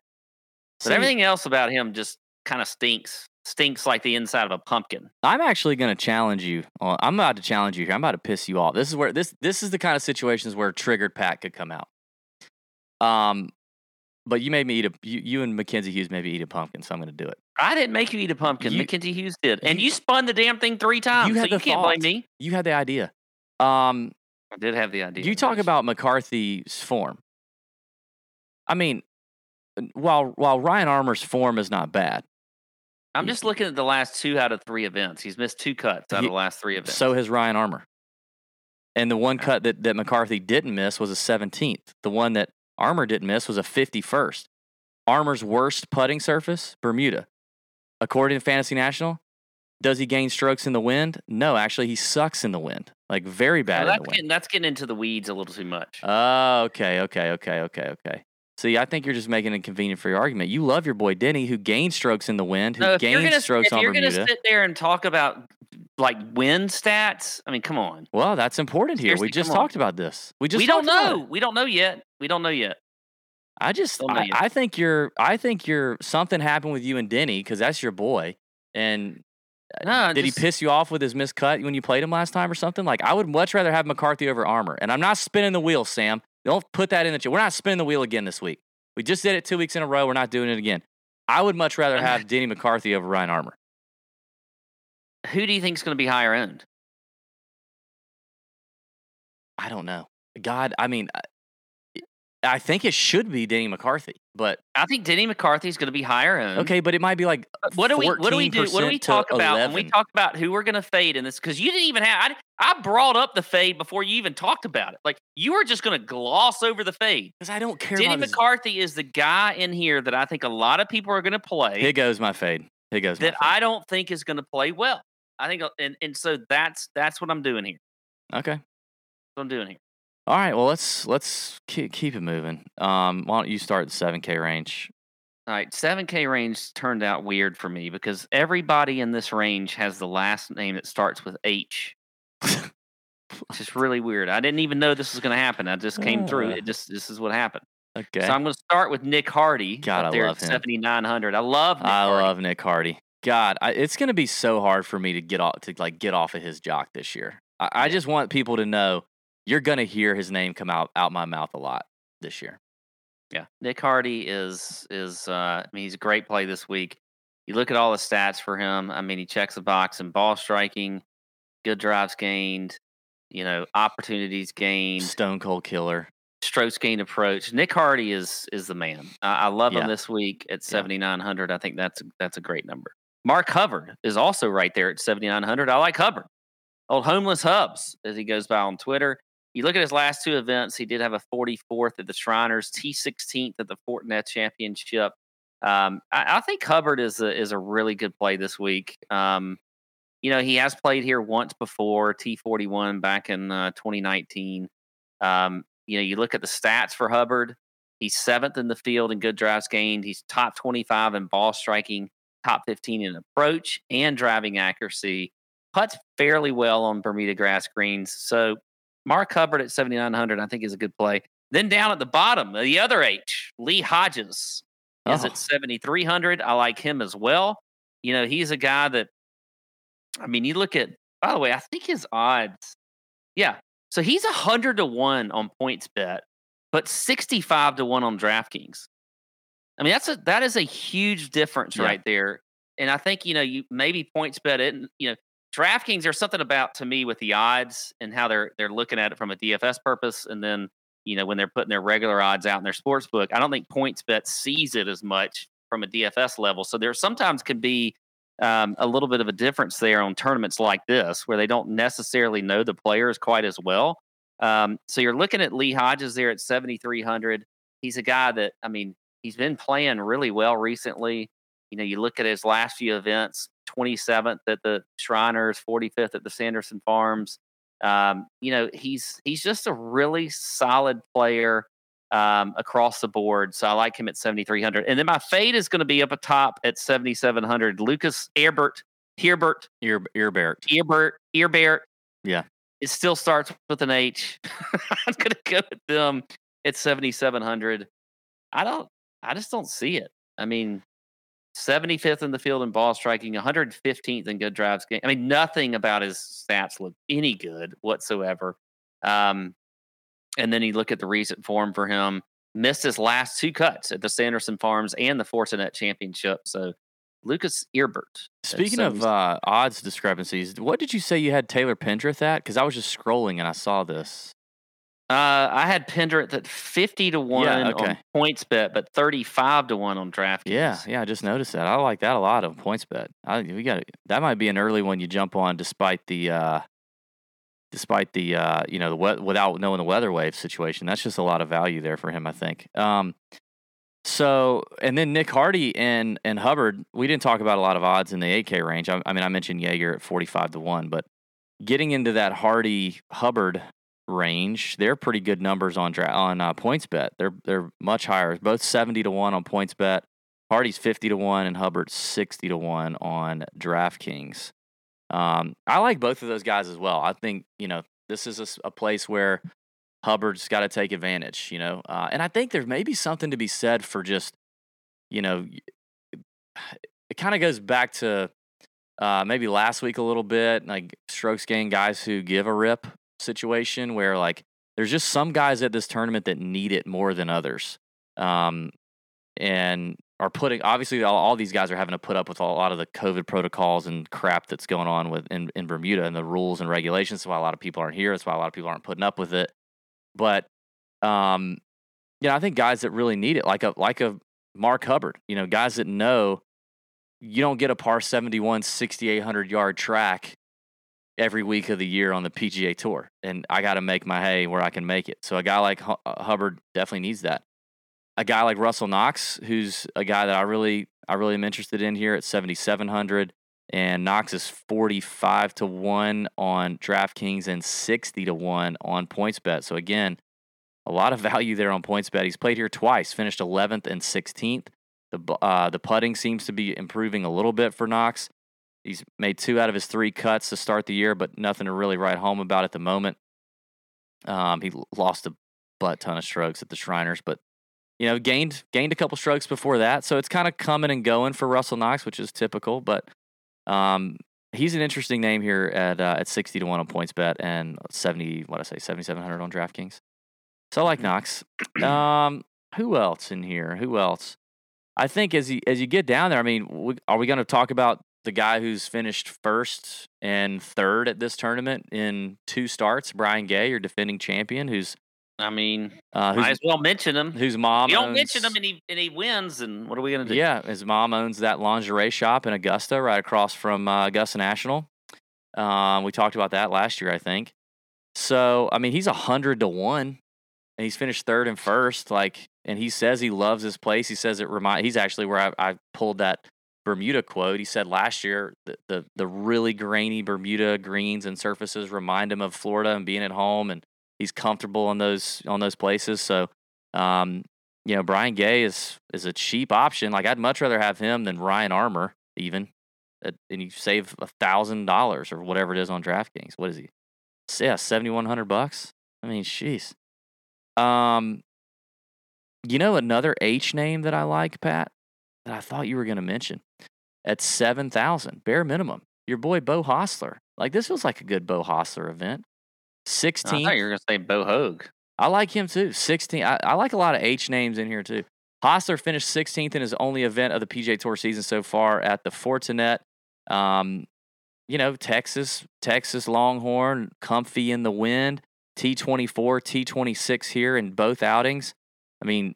See, everything else about him just kind of stinks. Stinks like the inside of a pumpkin. I'm actually going to challenge you. on- I'm about to challenge you here. I'm about to piss you off. This is where this this is the kind of situations where triggered Pat could come out. Um, but you made me eat a you, you and Mackenzie Hughes made me eat a pumpkin, so I'm going to do it. I didn't make you eat a pumpkin. You- Mackenzie Hughes did, and you- you spun the damn thing three times. You had so you the can't blame me. You had the idea. Um, I did have the idea. you talk about McCarthy's form. I mean, while while Ryan Armour's form is not bad, I'm just looking at the last two out of three events. He's missed two cuts out Ye- of the last three events. So has Ryan Armour. And the one cut that, that McCarthy didn't miss was a 17th. The one that Armour didn't miss was a 51st. Armour's worst putting surface, Bermuda. according to Fantasy National. Does he gain strokes in the wind? No, actually, he sucks in the wind, like very bad in that's the wind. getting that's getting into the weeds a little too much. Oh, okay, okay, okay, okay, okay. See, I think you're just making it convenient for your argument. You love your boy Denny, who gained strokes in the wind, who no, gained gonna strokes if you're gonna sit there and talk about like win stats, I mean, come on. Well, that's important here. Seriously, we just come on. talked about this. We just we don't know. We don't know yet. We don't know yet. I just, I. I think you're, I think you're something happened with you and Denny because that's your boy. And uh, No, did just- he piss you off with his miscut when you played him last time or something? Like I would much rather have McCarthy over Armour. And I'm not spinning the wheel, Sam. Don't put that in the chat. We're not spinning the wheel again this week. We just did it two weeks in a row. We're not doing it again. I would much rather have Denny McCarthy over Ryan Armour. Who do you think is going to be higher owned? I don't know. God, I mean, I- I think it should be Denny McCarthy, but I think Denny McCarthy is going to be higher owned. okay, but it might be like Uh, What do we what do we do? What do we talk about when we talk about who we're going to fade in this? Because you didn't even have. I, I brought up the fade before you even talked about it. Like you were just going to gloss over the fade. Because I don't care Denny McCarthy is the guy in here that I think a lot of people are going to play Here goes my fade. Here goes my that. I don't think is going to play well. I think, uh, and and so that's that's what I'm doing here. okay. That's what I'm doing here. All right. Well, let's let's keep, keep it moving. Um, why don't you start the seven K range? All right, 7K range turned out weird for me because everybody in this range has the last name that starts with H. It's just really weird. I didn't even know this was going to happen. I just came through. Uh. It just this is what happened. Okay. So I'm going to start with Nick Hardy God, I love him. 7900. I love Nick I Hardy. love Nick Hardy. God, I, it's gonna be so hard for me to get off to like get off of his jock this year. I, I just want people to know you're gonna hear his name come out out my mouth a lot this year. Yeah, Nick Hardy is is. Uh, I mean, he's a great play this week. You look at all the stats for him. I mean, he checks the box in ball striking, good drives gained, you know, opportunities gained, Stone Cold Killer. strokes gained approach. Nick Hardy is is the man. I, I love Yeah. him this week at seventy nine hundred. I think that's that's a great number. Mark Hubbard is also right there at seventy nine hundred. I like Hubbard. Old homeless Hubs, as he goes by on Twitter. You look at his last two events. He did have a 44th at the Shriners, T16th at the Fortinet Championship. Um, I, I think Hubbard is a, is a really good play this week. Um, you know, he has played here once before, T41 back in uh, 2019. Um, you know, you look at the stats for Hubbard. He's seventh in the field in good drives gained. He's top 25 in ball striking, top 15 in approach and driving accuracy. Puts fairly well on Bermuda grass greens. So Mark Hubbard at 7,900, I think is a good play. Then down at the bottom, the other H, Lee Hodges is Oh. at 7,300. I like him as well. You know, he's a guy that, I mean, you look at, by the way, I think his odds, yeah. So he's 100 to 1 on PointsBet, but 65 to 1 on DraftKings. I mean, that's a that is a huge difference Yeah. right there. And I think, you know, you maybe PointsBet it, you know, DraftKings, there's something about to me with the odds and how they're they're looking at it from a DFS purpose, and then you know when they're putting their regular odds out in their sports book. I don't think PointsBet sees it as much from a DFS level. So there sometimes can be um, a little bit of a difference there on tournaments like this, where they don't necessarily know the players quite as well. Um, so you're looking at Lee Hodges there at 7,300. He's a guy that I mean he's been playing really well recently. You know, you look at his last few events 27th at the Shriners, 45th at the Sanderson Farms. Um, you know, he's he's just a really solid player um, across the board. So I like him at 7,300. And then my fade is going to be up atop at 7,700. Lucas Erbert, Herbert, Ear Earbert. Earbert, Earbert. Yeah. It still starts with an H. I'm going to go with them at 7,700. I don't, I just don't see it. I mean, 75th in the field in ball striking, 115th in good drives game. I mean, nothing about his stats look any good whatsoever. Um, and then you look at the recent form for him, missed his last two cuts at the Sanderson Farms and the Fortinet Championship. So Lucas Earbert. Speaking of uh, odds discrepancies, what did you say you had Taylor Pendrith at? Because I was just scrolling and I saw this. Uh, I had Pendrith at fifty to one on okay. PointsBet, but thirty-five to one on DraftKings. Yeah, yeah, I just noticed that. I like that a lot on PointsBet. I we got that might be an early one you jump on despite the uh despite the uh you know the we- without knowing the weather wave situation. That's just a lot of value there for him, I think. Um So, and then Nick Hardy and and Hubbard, we didn't talk about a lot of odds in the 8K range. I, I mean, I mentioned Jaeger at 45 to 1, but getting into that Hardy Hubbard range, they're pretty good numbers on dra- on uh, PointsBet. They're they're much higher. Both 70 to 1 on PointsBet. Hardy's 50 to 1 and Hubbard's 60 to 1 on DraftKings. Um, I like both of those guys as well. I think, you know, this is a place where Hubbard's got to take advantage, you know. Uh, and I think there may be something to be said for just, you know, it kind of goes back to uh, maybe last week a little bit, like strokes gain guys who give a rip situation where like there's just some guys at this tournament that need it more than others. Um, and are putting obviously all, all these guys are having to put up with a lot of the COVID protocols and crap that's going on with in, in Bermuda and the rules and regulations. That's why a lot of people aren't here. That's why a lot of people aren't putting up with it. But um, you know, I think guys that really need it, like a like a Mark Hubbard, you know, guys that know you don't get a par 71 6800 yard track every week of the year on the PGA tour and I got to make my hay where I can make it. So a guy like uh, Hubbard definitely needs that. A guy like Russell Knox, who's a guy that I really I really am interested in here at 7700 and Knox is 45 to 1 on DraftKings and 60 to 1 on PointsBet. So again, a lot of value there on PointsBet. He's played here twice, finished 11th and 16th. The uh, the putting seems to be improving a little bit for Knox. He's made two out of his three cuts to start the year, but nothing to really write home about at the moment. Um, he lost a butt ton of strokes at the Shriners, but you know gained gained a couple strokes before that. So it's kind of coming and going for Russell Knox, which is typical. But um, he's an interesting name here at uh, at sixty to one on PointsBet and seventy what I say seventy seven hundred on DraftKings. So I like Knox. Um, who else in here? Who else? I think as you as you get down there, I mean, we, are we going to talk about the guy who's finished first and third at this tournament in two starts, Brian Gay, your defending champion, who's I mean, uh, might who's, as well mention him. whose mom you don't owns- mention him and he and he wins, and what are we gonna do? Yeah, his mom owns that lingerie shop in Augusta, right across from uh, Augusta National. Um, we talked about that last year, I think. So, I mean, he's a hundred to one, and he's finished third and first. Like, and he says he loves his place. He says it remind. He's actually where I, I pulled that Bermuda quote. He said last year the, the the really grainy Bermuda greens and surfaces remind him of Florida and being at home, and he's comfortable on those on those places. So, um, you know, Brian Gay is is a cheap option. Like I'd much rather have him than Ryan Armour, even, and you save a thousand dollars or whatever it is on DraftKings. What is he? Yeah, seventy one hundred bucks. I mean, jeez. Um, you know another H name that I like, Pat, that I thought you were going to mention at seven thousand bare minimum. Your boy Beau Hossler. Like this feels like a good Beau Hossler event. I Sixteen. thought you were gonna say Bo Hoag. I like him too. 16. I, I like a lot of H names in here too. Hossler finished 16th in his only event of the PGA Tour season so far at the Fortinet. Um, you know, Texas, Texas Longhorn, comfy in the wind. T24, T26 here in both outings. I mean,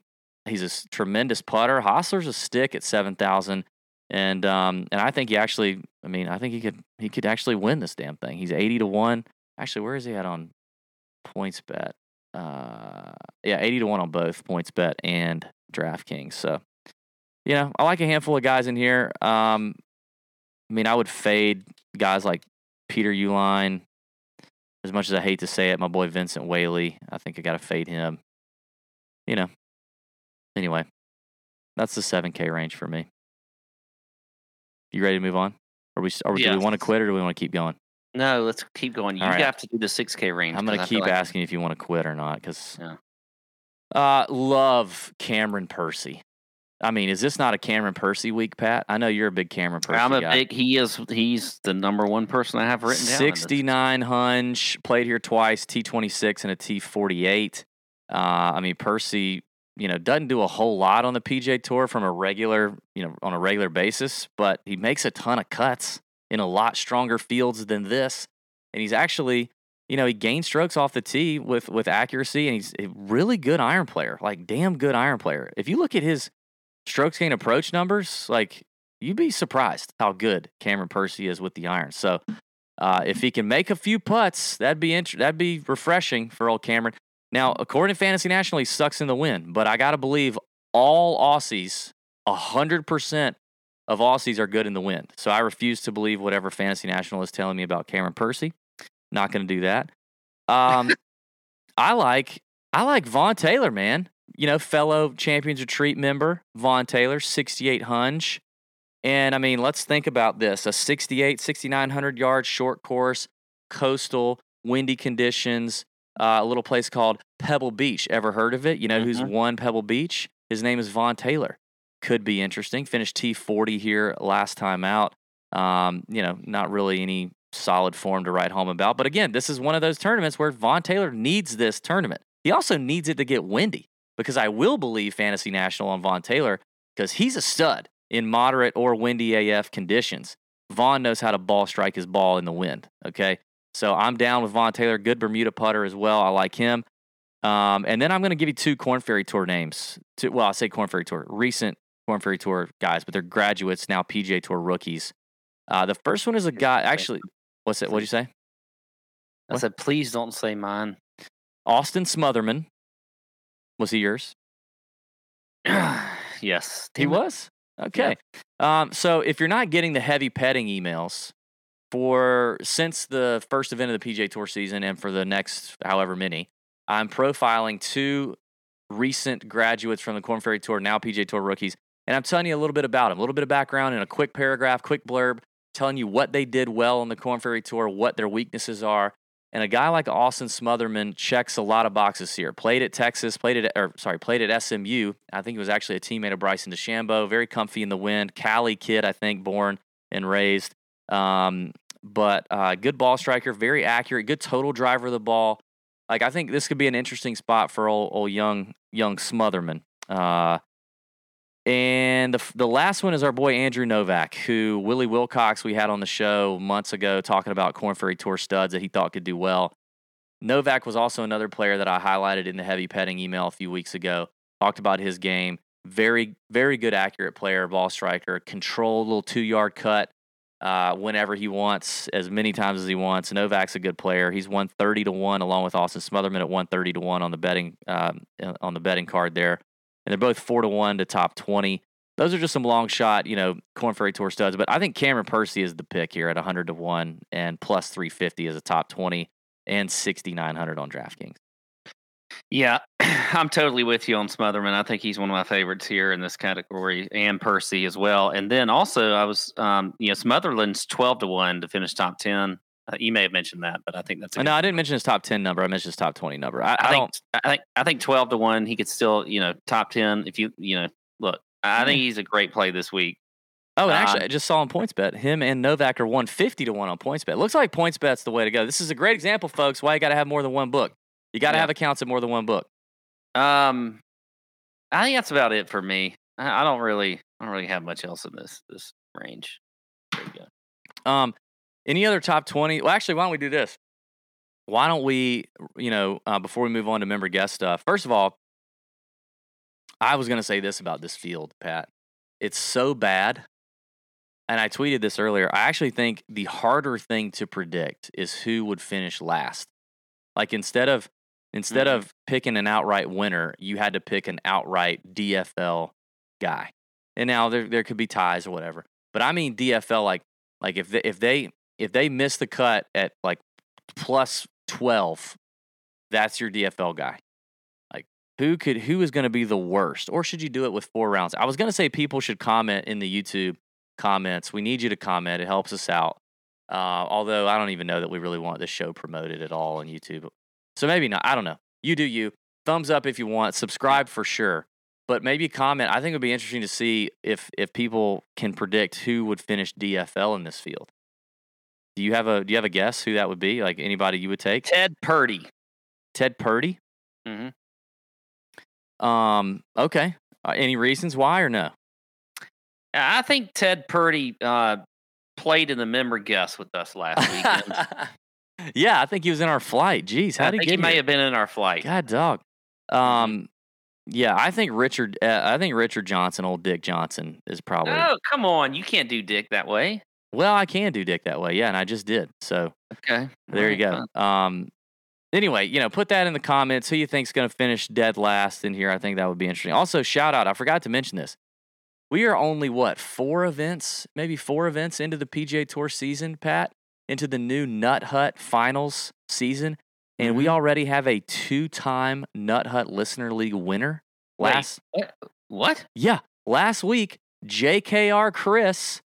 he's a tremendous putter. Hossler's a stick at 7,000. And um, and I think he actually, I mean, I think he could he could actually win this damn thing. He's 80 to 1. Actually, where is he at on PointsBet? uh yeah 80 to 1 on both PointsBet and draftkings so you know i like a handful of guys in here um i mean i would fade guys like peter uihlein as much as i hate to say it my boy vincent whaley i think i gotta fade him you know anyway that's the 7k range for me you ready to move on or we Are or do we want to quit or do we want to keep going No, let's keep going. You right. have to do the six K range. I'm gonna keep like- asking if you want to quit or not, because Yeah. uh, love Cameron Percy. I mean, is this not a Cameron Percy week, Pat? I know you're a big Cameron Percy I'm a guy. big. He is. He's the number one person I have written down. 69 hunch, played here twice, T26 and a T48. Uh, I mean, Percy, you know, doesn't do a whole lot on the PGA Tour from a regular, you know, on a regular basis, but he makes a ton of cuts in a lot stronger fields than this. And he's actually, you know, he gains strokes off the tee with with accuracy, and he's a really good iron player, like damn good iron player. If you look at his strokes gain approach numbers, like you'd be surprised how good Cameron Percy is with the iron. So uh, if he can make a few putts, that'd be int- that'd be refreshing for old Cameron. Now, according to Fantasy National, he sucks in the wind, but I gotta believe all Aussies, hundred percent of Aussies are good in the wind. So I refuse to believe whatever Fantasy National is telling me about Cameron Percy. Not going to do that. Um, I like I like Vaughn Taylor, man. You know, fellow Champions Retreat member Vaughn Taylor, 68 hunch. And I mean, let's think about this a 68, 6,900 yard short course, coastal, windy conditions, uh, a little place called Pebble Beach. Ever heard of it? You know who's Mhm. won Pebble Beach? His name is Vaughn Taylor. Could be interesting. Finished T40 here last time out. Um, you know, not really any solid form to write home about. But again, this is one of those tournaments where Vaughn Taylor needs this tournament. He also needs it to get windy because I will believe Fantasy National on Vaughn Taylor because he's a stud in moderate or windy AF conditions. Vaughn knows how to ball strike his ball in the wind. Okay. So I'm down with Vaughn Taylor. Good Bermuda putter as well. I like him. Um, and then I'm going to give you two Corn Ferry Tour names. Two, well, I say Corn Ferry Tour, recent Corn Ferry Tour guys, but they're graduates, now PGA Tour rookies. Uh, the first one is a guy, actually, what's it? What'd you say? I What? said, please don't say mine. Austin Smotherman. Was he yours? yes. He was? Okay. Um, so if you're not getting the heavy petting emails for since the first event of the PGA Tour season and for the next however many, I'm profiling two recent graduates from the Corn Ferry Tour, now PGA Tour rookies, and I'm telling you a little bit about them, a little bit of background in a quick paragraph, quick blurb, telling you what they did well on the Corn Ferry Tour, what their weaknesses are. And a guy like Austin Smotherman checks a lot of boxes here. Played at Texas, played at or sorry, played at SMU. I think he was actually a teammate of Bryson DeChambeau. Very comfy in the wind. Cali kid, I think, born and raised. Um, but uh, good ball striker, very accurate, good total driver of the ball. Like I think this could be an interesting spot for old, old young young Smotherman. Uh, and the the last one is our boy Andrew Novak, who Willie Wilcox we had on the show months ago talking about Corn Ferry Tour studs that he thought could do well. Novak was also another player that I highlighted in the heavy petting email a few weeks ago. Talked about his game. Very, very good, accurate player, ball striker, control, little two yard cut uh, whenever he wants, as many times as he wants. Novak's a good player. He's won thirty to one, along with Austin Smotherman at one thirty to one on the betting uh, on the betting card there and they're both four to one to top twenty. Those are just some long shot, you know, Corn Ferry Tour studs. But I think Cameron Percy is the pick here at hundred to one and plus three fifty as a top twenty and sixty nine hundred on DraftKings. Yeah, I'm totally with you on Smotherman. I think he's one of my favorites here in this category, and Percy as well. And then also, I was, um, you know, Smotherman's 12 to 1 to finish top 10. Uh, you may have mentioned that, but I think that's Uh, No, I didn't mention his top ten number. I mentioned his top twenty number. I, I, I think don't. I think I think twelve to one. He could still you know top ten if you you know look. I think he's a great play this week. Oh, and uh, actually, I just saw on PointsBet him and Novak are one fifty to one on PointsBet. Looks like PointsBet's the way to go. This is a great example, folks. Why you got to have more than one book. You got to Yeah. have accounts in more than one book. Um, I think that's about it for me. I, I don't really I don't really have much else in this this range. There you go. Um, any other top 20? Well, actually, why don't we do this? Why don't we, you know, uh, before we move on to member guest stuff, first of all, I was going to say this about this field, Pat. It's so bad. And I tweeted this earlier. I actually think the harder thing to predict is who would finish last. Like instead of instead Mhm. of picking an outright winner, you had to pick an outright DFL guy. And now there there could be ties or whatever. But I mean DFL like like if they, if they if they miss the cut at like plus 12, that's your DFL guy. Like who could who is going to be the worst or should you do it with four rounds? I was going to say people should comment in the YouTube comments. We need you to comment. It helps us out. Uh, although I don't even know that we really want this show promoted at all on YouTube. So maybe not. I don't know. You do you. Thumbs up if you want. Subscribe for sure. But maybe comment. I think it would be interesting to see if if people can predict who would finish DFL in this field. Do you have a do you have a guess who that would be? Like anybody you would take? Ted Purdy. Ted Purdy. Mhm. Um. Okay. Uh, any reasons why or no? I think Ted Purdy uh, played in the member guest with us last weekend. yeah, I think he was in our flight. Jeez, how did he think get he may here? have been in our flight. God dog. Um. Yeah, I think Richard. Uh, I think Richard Johnson, old Dick Johnson, is probably. Oh, come on. You can't do Dick that way. Well, I can do Dick that way. Yeah, and I just did. So Okay. there you go. Um. anyway, you know, put that in the comments. Who you think's going to finish dead last in here? I think that would be interesting. Also, shout out. I forgot to mention this. We are only what four events, maybe four events into the PGA Tour season, Pat, into the new Nut Hut Finals season, and we Mhm. already have a two-time Nut Hut Listener League winner. Last, what? What? yeah, last week, JKR Chris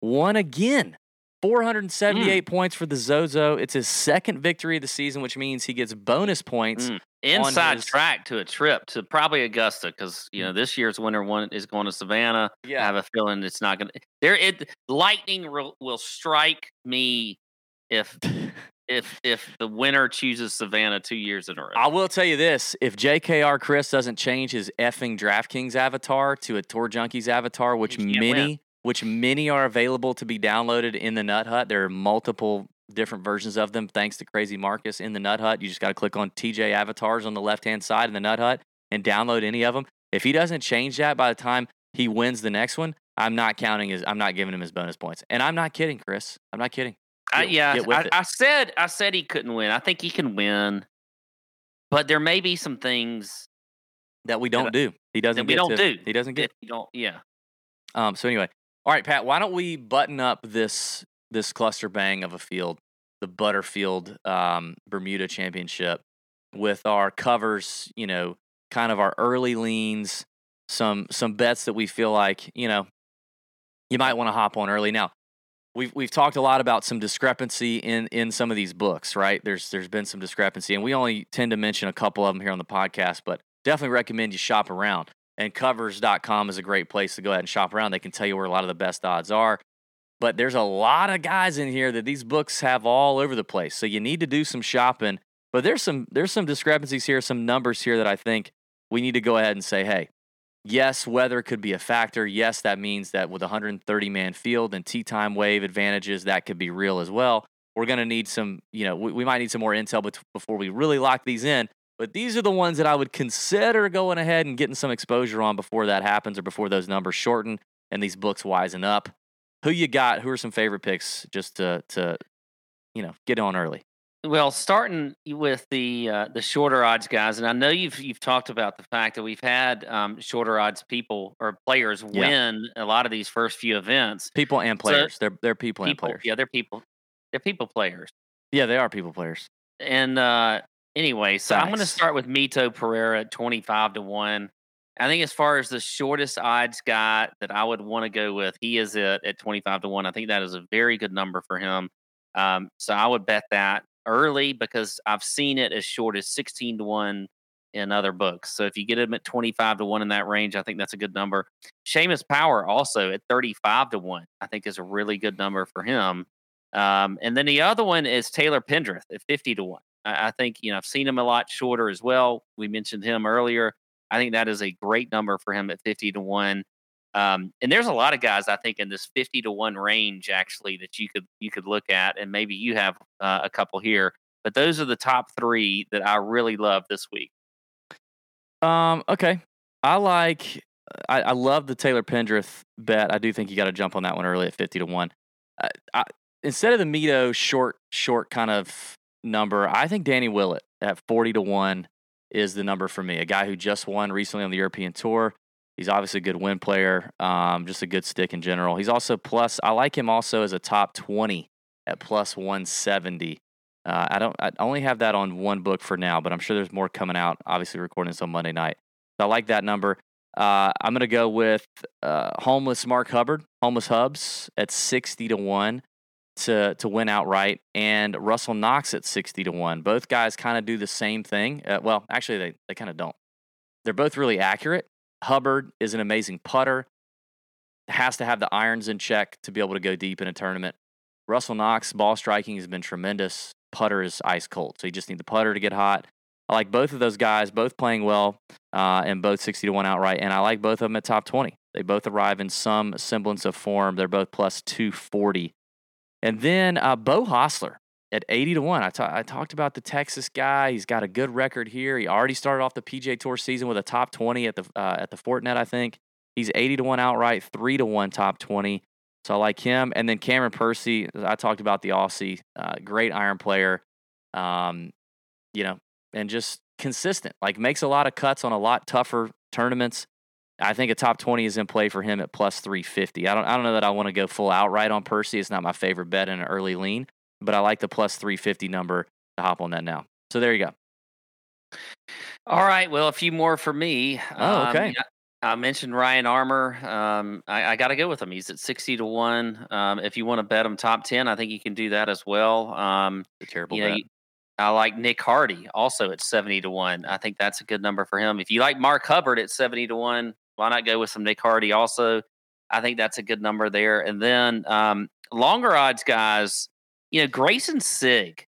won again. 478 points for the Zozo. It's his second victory of the season, which means he gets bonus points. Mm. Inside his- track to a trip to probably Augusta because you know this year's winner one is going to Savannah. Yeah. I have a feeling it's not going to. There, it lightning will, will strike me if if if the winner chooses Savannah two years in a row. I will tell you this: if JKR Chris doesn't change his effing DraftKings avatar to a Tour Junkies avatar, which many, win. Which many are available to be downloaded in the Nut Hut. There are multiple different versions of them, thanks to Crazy Marcus in the Nut Hut. You just got to click on TJ avatars on the left hand side in the Nut Hut and download any of them. If he doesn't change that by the time he wins the next one, I'm not counting his. I'm not giving him his bonus points. And I'm not kidding, Chris. I'm not kidding. I, Get- yeah, I. I said I said he couldn't win. I think he can win, but there may be some things That we don't do. He doesn't. we get don't to- do. He doesn't get that you don't. Yeah, Um, so anyway, all right, Pat. Why don't we button up this this cluster bang of a field, the Butterfield um, Bermuda Championship, with our covers. You know, kind of our early leans, some some bets that we feel like you know you might want to hop on early. Now, we've we've talked a lot about some discrepancy in in some of these books, right? There's there's been some discrepancy, and we only tend to mention a couple of them here on the podcast, but definitely recommend you shop around. And covers.com is a great place to go ahead and shop around. They can tell you where a lot of the best odds are. But there's a lot of guys in here that these books have all over the place. So you need to do some shopping. But there's some there's some discrepancies here, some numbers here that I think we need to go ahead and say, hey, yes, weather could be a factor. Yes, that means that with a 130 man field and tee time wave advantages, that could be real as well. We're going to need some, you know, we, we might need some more intel before we really lock these in. But these are the ones that I would consider going ahead and getting some exposure on before that happens or before those numbers shorten and these books wisen up. Who you got? Who are some favorite picks just to, to you know, get on early? Well, starting with the uh, the shorter odds guys, and I know you've you've talked about the fact that we've had um, shorter odds people or players Yeah. win a lot of these first few events. People and players. they're, they're people, and players. yeah, they're people, they're people players. yeah, they are people players. And uh, anyway, so I'm going to start with Mito Pereira at 25 to 1. I think as far as the shortest odds guy that I would want to go with, he is at, at 25 to 1. I think that is a very good number for him. Um, so I would bet that early because I've seen it as short as 16 to 1 in other books. So if you get him at 25 to 1 in that range, I think that's a good number. Seamus Power also at 35 to 1, I think is a really good number for him. Um, and then the other one is Taylor Pendrith at 50 to 1. I, I think, you know, I've seen him a lot shorter as well. We mentioned him earlier. I think that is a great number for him at 50 to 1. Um, and there's a lot of guys I think in this 50 to 1 range actually that you could you could look at and maybe you have uh, a couple here. But those are the top 3 that I really love this week. Um, okay. I like I, I love the Taylor Pendrith bet. I do think you got to jump on that one early at 50 to 1. I, I, instead of the Mito short short kind of number, I think Danny Willett at 40 to 1 is the number for me. A guy who just won recently on the European Tour. He's obviously a good win player, um, just a good stick in general. He's also plus, I like him also as a top 20 at plus 170. Uh, I don't, I only have that on one book for now, but I'm sure there's more coming out. Obviously, recording this on Monday night. So I like that number. Uh, I'm going to go with uh, homeless Mark Hubbard, homeless Hubs at 60 to 1 to, to win outright, and Russell Knox at 60 to 1. Both guys kind of do the same thing. Uh, well, actually, they, they kind of don't. They're both really accurate. Hubbard is an amazing putter, has to have the irons in check to be able to go deep in a tournament. Russell Knox, ball striking has been tremendous. Putter is ice cold. So you just need the putter to get hot. I like both of those guys, both playing well, uh, and both 60 to 1 outright. And I like both of them at top 20. They both arrive in some semblance of form. They're both plus 240. And then uh, Beau Hossler at 80 to 1. I ta- I talked about the Texas guy. He's got a good record here. He already started off the PGA Tour season with a top 20 at the, uh, at the Fortinet, I think. He's 80 to 1 outright, 3 to 1 top 20. So I like him. And then Cameron Percy, I talked about the Aussie, uh, great iron player. Um, you know, and just consistent. Like makes a lot of cuts on a lot tougher tournaments. I think a top 20 is in play for him at plus 350. I don't I don't know that I want to go full outright on Percy. It's not my favorite bet in an early lean, but I like the plus 350 number to hop on that now. So there you go. All right. Well, a few more for me. Oh, Um, okay. yeah, I mentioned Ryan Armour. Um, I, I got to go with him. He's at 60 to 1. Um, if you want to bet him top 10, I think you can do that as well. Um, A terrible you know, bet. I like Nick Hardy also at 70 to 1. I think that's a good number for him. If you like Mark Hubbard at 70 to 1, why not go with some Nick Hardy also? I think that's a good number there. And then um, longer odds guys, you know, Greyson Sigg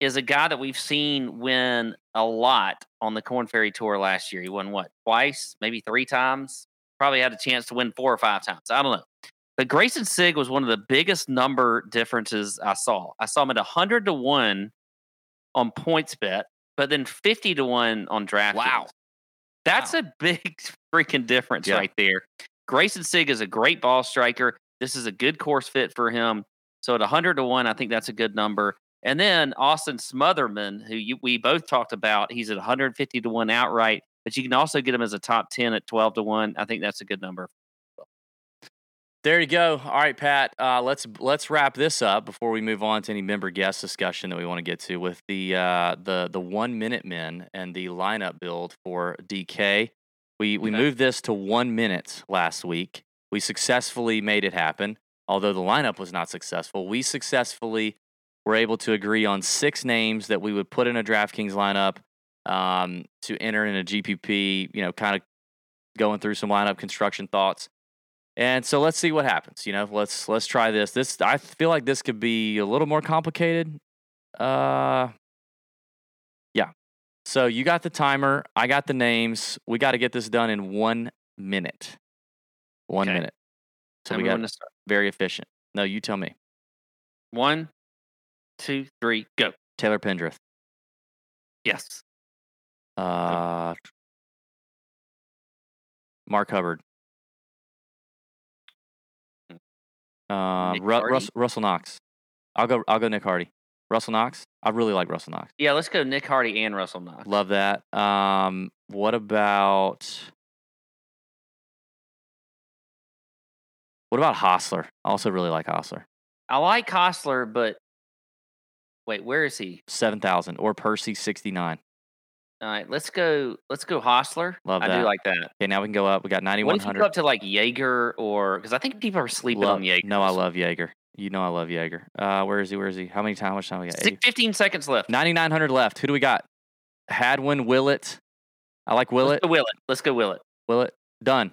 is a guy that we've seen win a lot on the Corn Ferry Tour last year. He won what, twice, maybe three times? Probably had a chance to win four or five times. I don't know. But Greyson Sigg was one of the biggest number differences I saw. I saw him at 100 to 1 on PointsBet, but then 50 to 1 on draft. Wow. That's a big freaking difference Yeah. right there. Greyson Sigg is a great ball striker. This is a good course fit for him. So at 100 to 1, I think that's a good number. And then Austin Smotherman, who you, we both talked about, he's at 150 to 1 outright, but you can also get him as a top 10 at 12 to 1. I think that's a good number. There you go. All right, Pat. Uh, let's let's wrap this up before we move on to any member guest discussion that we want to get to with the uh, the the one minute men and the lineup build for DK. We we Okay. moved this to one minute last week. We successfully made it happen. Although the lineup was not successful, we successfully were able to agree on six names that we would put in a DraftKings lineup um, to enter in a GPP. You know, kind of going through some lineup construction thoughts. And so let's see what happens. You know, let's let's try this. This I feel like this could be a little more complicated. Uh Yeah. So you got the timer, I got the names. We got to get this done in 1 minute. 1 Okay. minute. So we got to start. very efficient. No, you tell me. One, two, three, go. Taylor Pendrith. Yes. Uh Mark Hubbard. Uh, Ru- Hardy. Russ- Russell Knox. I'll go. I'll go. Nick Hardy. Russell Knox. I really like Russell Knox. Yeah, let's go Nick Hardy and Russell Knox. Love that. Um, what about what about Hossler? I also really like Hossler. I like Hossler, but wait, where is he? Seven thousand or Percy sixty nine. All right, let's go. Let's go Hossler. Love I that. do like that. Okay, now we can go up. We got ninety one you go up to like Jaeger or because I think people are sleeping Love, on Jaeger. no, I love Jaeger. You know I love Jaeger. Uh, where is he? Where is he? How many time? How much time we got? Six- 15 seconds left. Ninety nine hundred left. Who do we got? Hadwin, Willett. I like Willett. Let's go Willett. Let's go Willett. Willett. Done.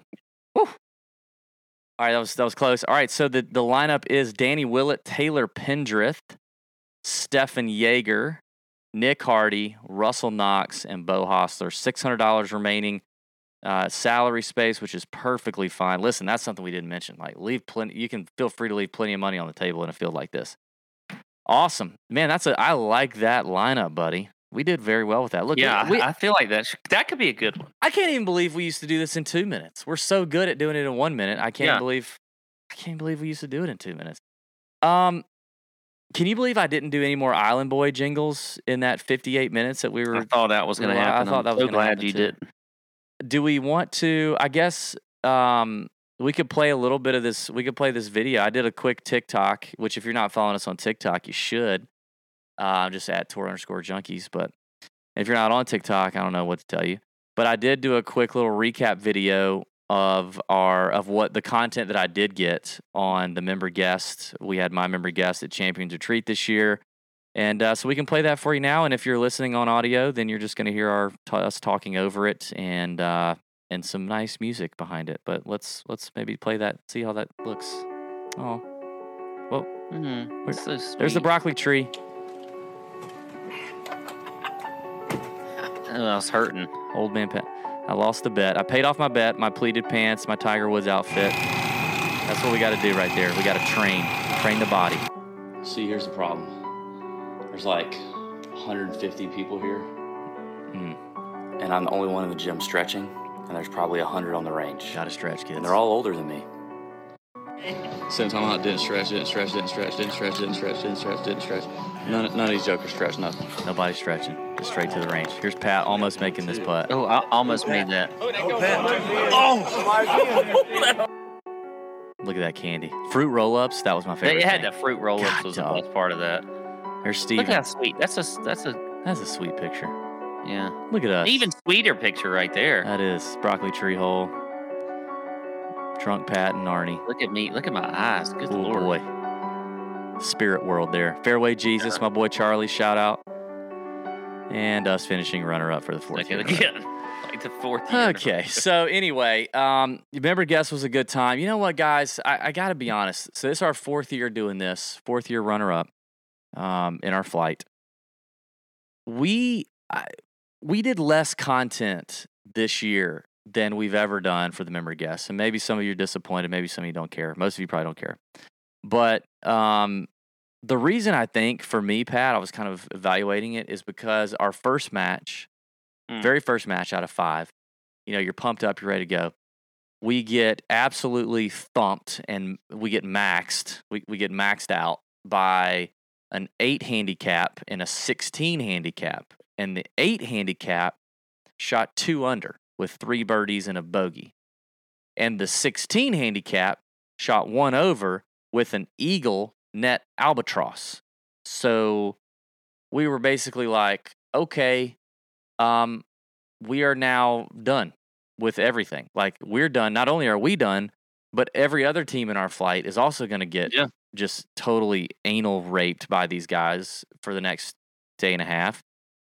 Woo. All right, that was that was close. All right, so the, the lineup is Danny Willett, Taylor Pendrith, Stephan Jaeger, Nick Hardy, Russell Knox, and Beau Hossler. Six hundred dollars remaining. Uh, salary space, which is perfectly fine. Listen, that's something we didn't mention. Like, leave plenty. You can feel free to leave plenty of money on the table in a field like this. Awesome, man. That's a. I like that lineup, buddy. We did very well with that. Look, yeah, we, I, feel like that sh- that could be a good one. I can't even believe we used to do this in two minutes. We're so good at doing it in one minute. I can't Yeah. believe I can't believe we used to do it in two minutes. Um, can you believe I didn't do any more Island Boy jingles in that 58 minutes that we were? I thought that was going to happen. I thought I'm that was so glad you did. Do we want to? I guess um, we could play a little bit of this. We could play this video. I did a quick TikTok, which if you're not following us on TikTok, you should. Uh, just at tour underscore junkies. But if you're not on TikTok, I don't know what to tell you. But I did do a quick little recap video of our of what the content that I did get on the member guest. We had my member guest at Champions Retreat this year. And uh, so we can play that for you now. And if you're listening on audio, then you're just going to hear our t- us talking over it and uh, and some nice music behind it. But let's let's maybe play that, see how that looks. Oh, Mm-hmm. So there's the broccoli tree. Oh, I was hurting. Old man pet. I lost the bet. I paid off my bet, my pleated pants, my Tiger Woods outfit. That's what we got to do right there. We got to train, train the body. See, here's the problem. There's like 150 people here, Mm, and I'm the only one in the gym stretching, and there's probably 100 on the range. got to stretch, kids. And they're all older than me. Same time I didn't stretch, didn't stretch, didn't stretch, didn't stretch, didn't stretch, didn't stretch, didn't stretch. None, none of these jokers stretch nothing. Nobody's stretching. Just straight to the range. Here's Pat almost making this putt. Oh, I almost made that. Oh, look at that candy. Fruit roll-ups. That was my favorite. They had thing. the fruit roll-ups God, was the dog. best part of that. There's Steve. Look Steven. how sweet. That's a that's a That's a sweet picture. yeah. Look at us. Even sweeter picture right there. That is broccoli tree hole. Drunk Pat and Arnie. Look at me. Look at my eyes. Good Oh lord. boy. Spirit world there. Fairway Jesus, my boy Charlie, shout out. And us finishing runner up for the fourth Second year. again. like the fourth year. Okay, so anyway, um, remember, guess was a good time. You know what, guys? I, I got to be honest. So this is our fourth year doing this, fourth year runner up, um, in our flight. We I, we did less content this year than we've ever done for the member-guests, and maybe some of you are disappointed. Maybe some of you don't care. Most of you probably don't care. But um, the reason I think for me, Pat, I was kind of evaluating it is because our first match Mm. very first match out of five, you know, you're pumped up, you're ready to go. We get absolutely thumped and we get maxed. We, we get maxed out by an eight handicap and a 16 handicap. And the eight handicap shot two under with three birdies and a bogey. And the 16 handicap shot one over with an eagle net albatross. So we were basically like, okay, um, we are now done with everything. Like we're done. Not only are we done, but every other team in our flight is also going to get Yeah. just totally anal raped by these guys for the next day and a half.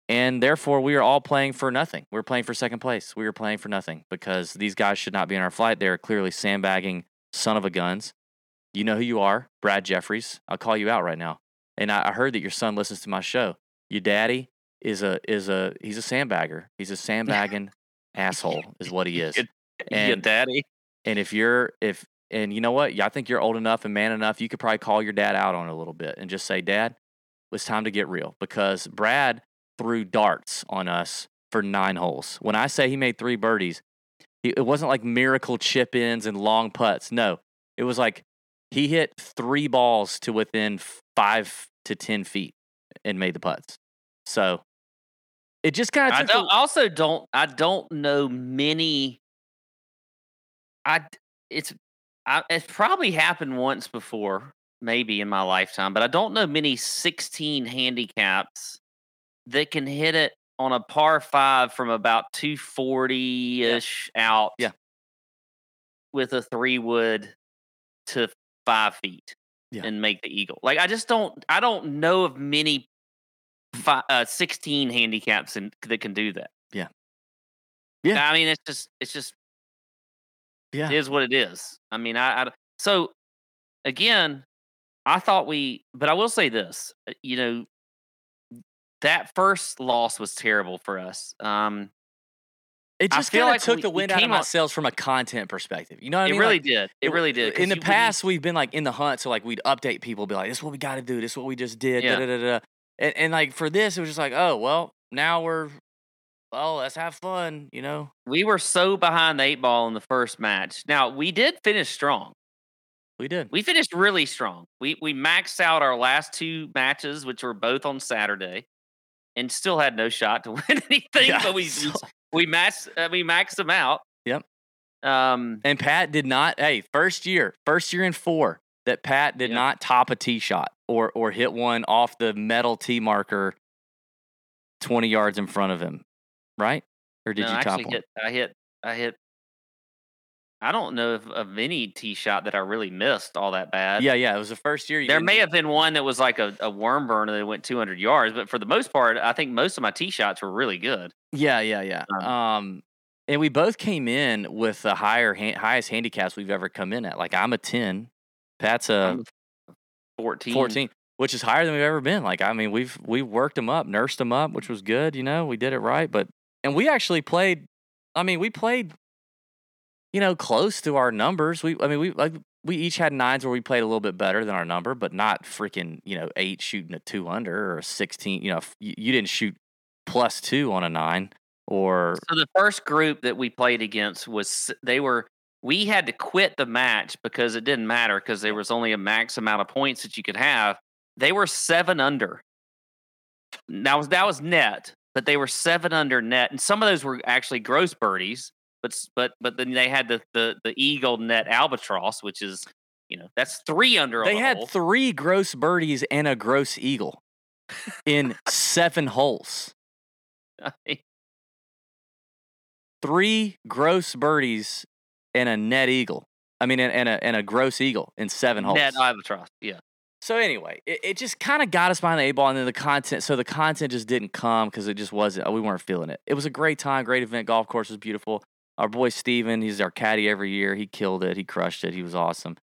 And therefore, we are all playing for nothing. We're playing for second place. We are playing for nothing because these guys should not be in our flight. They're clearly sandbagging son of a guns. You know who you are, Brad Jeffries. I'll call you out right now. And I, I heard that your son listens to my show. Your daddy is a is a he's a sandbagger. He's a sandbagging asshole, is what he is. Yeah, And daddy. and if you're if and you know what, Yeah, I think you're old enough and man enough, you could probably call your dad out on it a little bit and just say, Dad, it's time to get real because Brad threw darts on us for nine holes. When I say he made three birdies, he, it wasn't like miracle chip ins and long putts. No, it was like he hit three balls to within five to ten feet and made the putts. So it just kind I of don't, also don't. I don't know many. I it's I, it's probably happened once before, maybe in my lifetime, but I don't know many 16 handicaps that can hit it on a par five from about 240 ish out. Yeah. with a three wood to five feet Yeah. and make the eagle. Like I just don't. I don't know of many fi- uh, 16 handicaps in, that can do that. Yeah. Yeah. I mean, it's just, it's just, yeah. it is what it is. I mean, I, I, so again, I thought we, but I will say this, uh, you know, that first loss was terrible for us. Um, It I just feel kind of like took the wind out of ourselves from a content perspective. You know what I it mean? really Like, did. It really did. In the you- when you- past, we've been like in the hunt, so like we'd update people, be like, "This is what we got to do. This is what we just did." Yeah. Da, da, da. And, and like for this, it was just like, "Oh well, now we're, well, let's have fun," you know? we were so behind the eight ball in the first match. Now we did finish strong. We did. We finished really strong. We we maxed out our last two matches, which were both on Saturday, and still had no shot to win anything. Yeah, but we we maxed uh, we maxed them out. Yep. Um. And Pat did not. Hey, first year, first year in four that Pat did Yeah. not top a tee shot or or hit one off the metal tee marker, twenty yards in front of him, right? Or did no, you top one? hit. I hit. I hit. I don't know of, of any tee shot that I really missed all that bad. Yeah, yeah. It was the first year. There may have been one that was like a, a worm burner that went 200 yards, but for the most part, I think most of my tee shots were really good. Yeah, yeah, yeah. Um, Um, and we both came in with the higher han- highest handicaps we've ever come in at. Like I'm a ten, Pat's a I'm 14. 14, which is higher than we've ever been. Like I mean, we've we worked them up, nursed them up, which was good. You know, we did it right. But and we actually played. I mean, we played. You know, close to our numbers. We, I mean, we like we each had nines where we played a little bit better than our number, but not freaking you know eight shooting a two under or a sixteen. You know, you, you didn't shoot plus two on a nine or So the first group that we played against was they were we had to quit the match because it didn't matter because there was only a max amount of points that you could have. They were seven under that was that was net, but they were seven under net, and some of those were actually gross birdies. But but but then they had the the the eagle net albatross, which is you know that's three under. They the had hole. three gross birdies and a gross eagle in seven holes. Three gross birdies and a net eagle. I mean, and, and a and a gross eagle in seven holes. net albatross. Yeah, So anyway, it, it just kind of got us behind the eight ball, and then the content. So the content just didn't come because it just wasn't. We weren't feeling it. It was a great time, great event. Golf course was beautiful. Our boy Steven, he's our caddy every year. He killed it. He crushed it. He was awesome.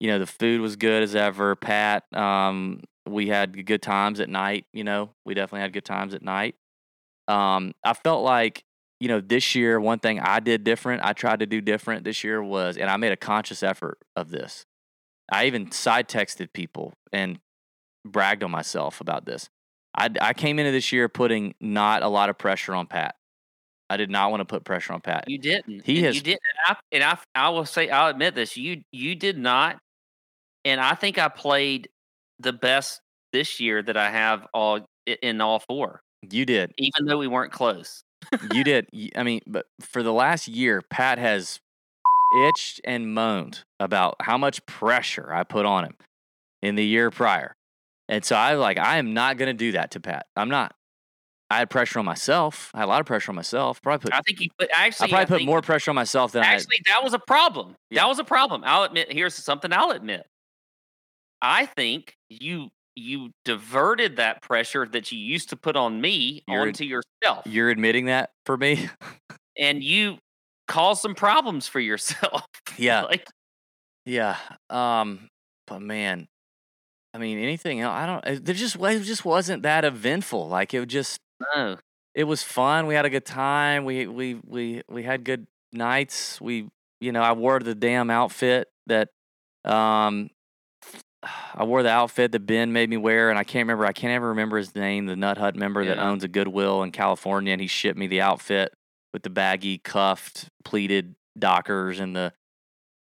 You know, the food was good as ever. Pat, um, we had good times at night. You know, we definitely had good times at night. Um, I felt like you know this year one thing I did different. I tried to do different this year was, and I made a conscious effort of this. I even side texted people and bragged on myself about this. I, I came into this year putting not a lot of pressure on Pat. I did not want to put pressure on Pat. you didn't. He and has- You did, and I, and I I will say I'll admit this. You you did not, and I think I played the best this year that I have all in all four, You did. even though we weren't close. You did. I mean, but for the last year, Pat has itched and moaned about how much pressure I put on him in the year prior. And so I was like, I am not going to do that to Pat. I'm not. I had pressure on myself. I had a lot of pressure on myself. Probably put. I think you put actually. I probably put think- more pressure on myself than I. Actually, that was a problem. Yeah. That was a problem. I'll admit. Here's something I'll admit. I think you you diverted that pressure that you used to put on me You're- onto yourself, You're admitting that for me. and you caused some problems for yourself. Yeah. like Yeah. Um. But man, I mean, anything else? I don't. There just it just wasn't that eventful. Like it just no, it was fun. We had a good time. We we we we had good nights. We you know I wore the damn outfit that um I wore the outfit that Ben made me wear, and I can't remember. I can't ever remember his name. The Nut Hut member that owns a Goodwill in California, and he shipped me the outfit with the baggy, cuffed, pleated Dockers and the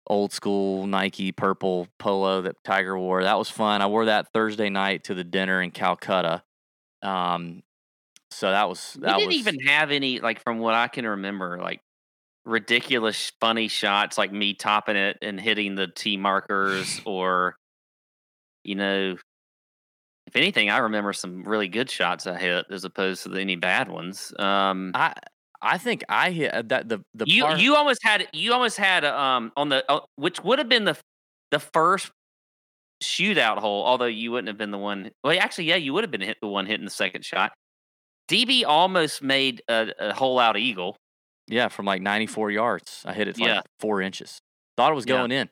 old school Nike purple polo that Tiger wore. That was fun. I wore that Thursday night to the dinner in Calcutta. Um, so that was we that didn't was even have any like from what I can remember, like ridiculous funny shots like me topping it and hitting the tee markers or you know if anything I remember some really good shots I hit as opposed to any bad ones. Um I I think I hit uh, that the the you part, you almost had you almost had um on the uh, which would have been the the first shootout hole although you wouldn't have been the one well actually yeah you would have been hit the one hitting the second shot db almost made a, a hole out eagle yeah from like 94 yards. I hit it like Yeah. four inches. Thought it was Yeah. going in.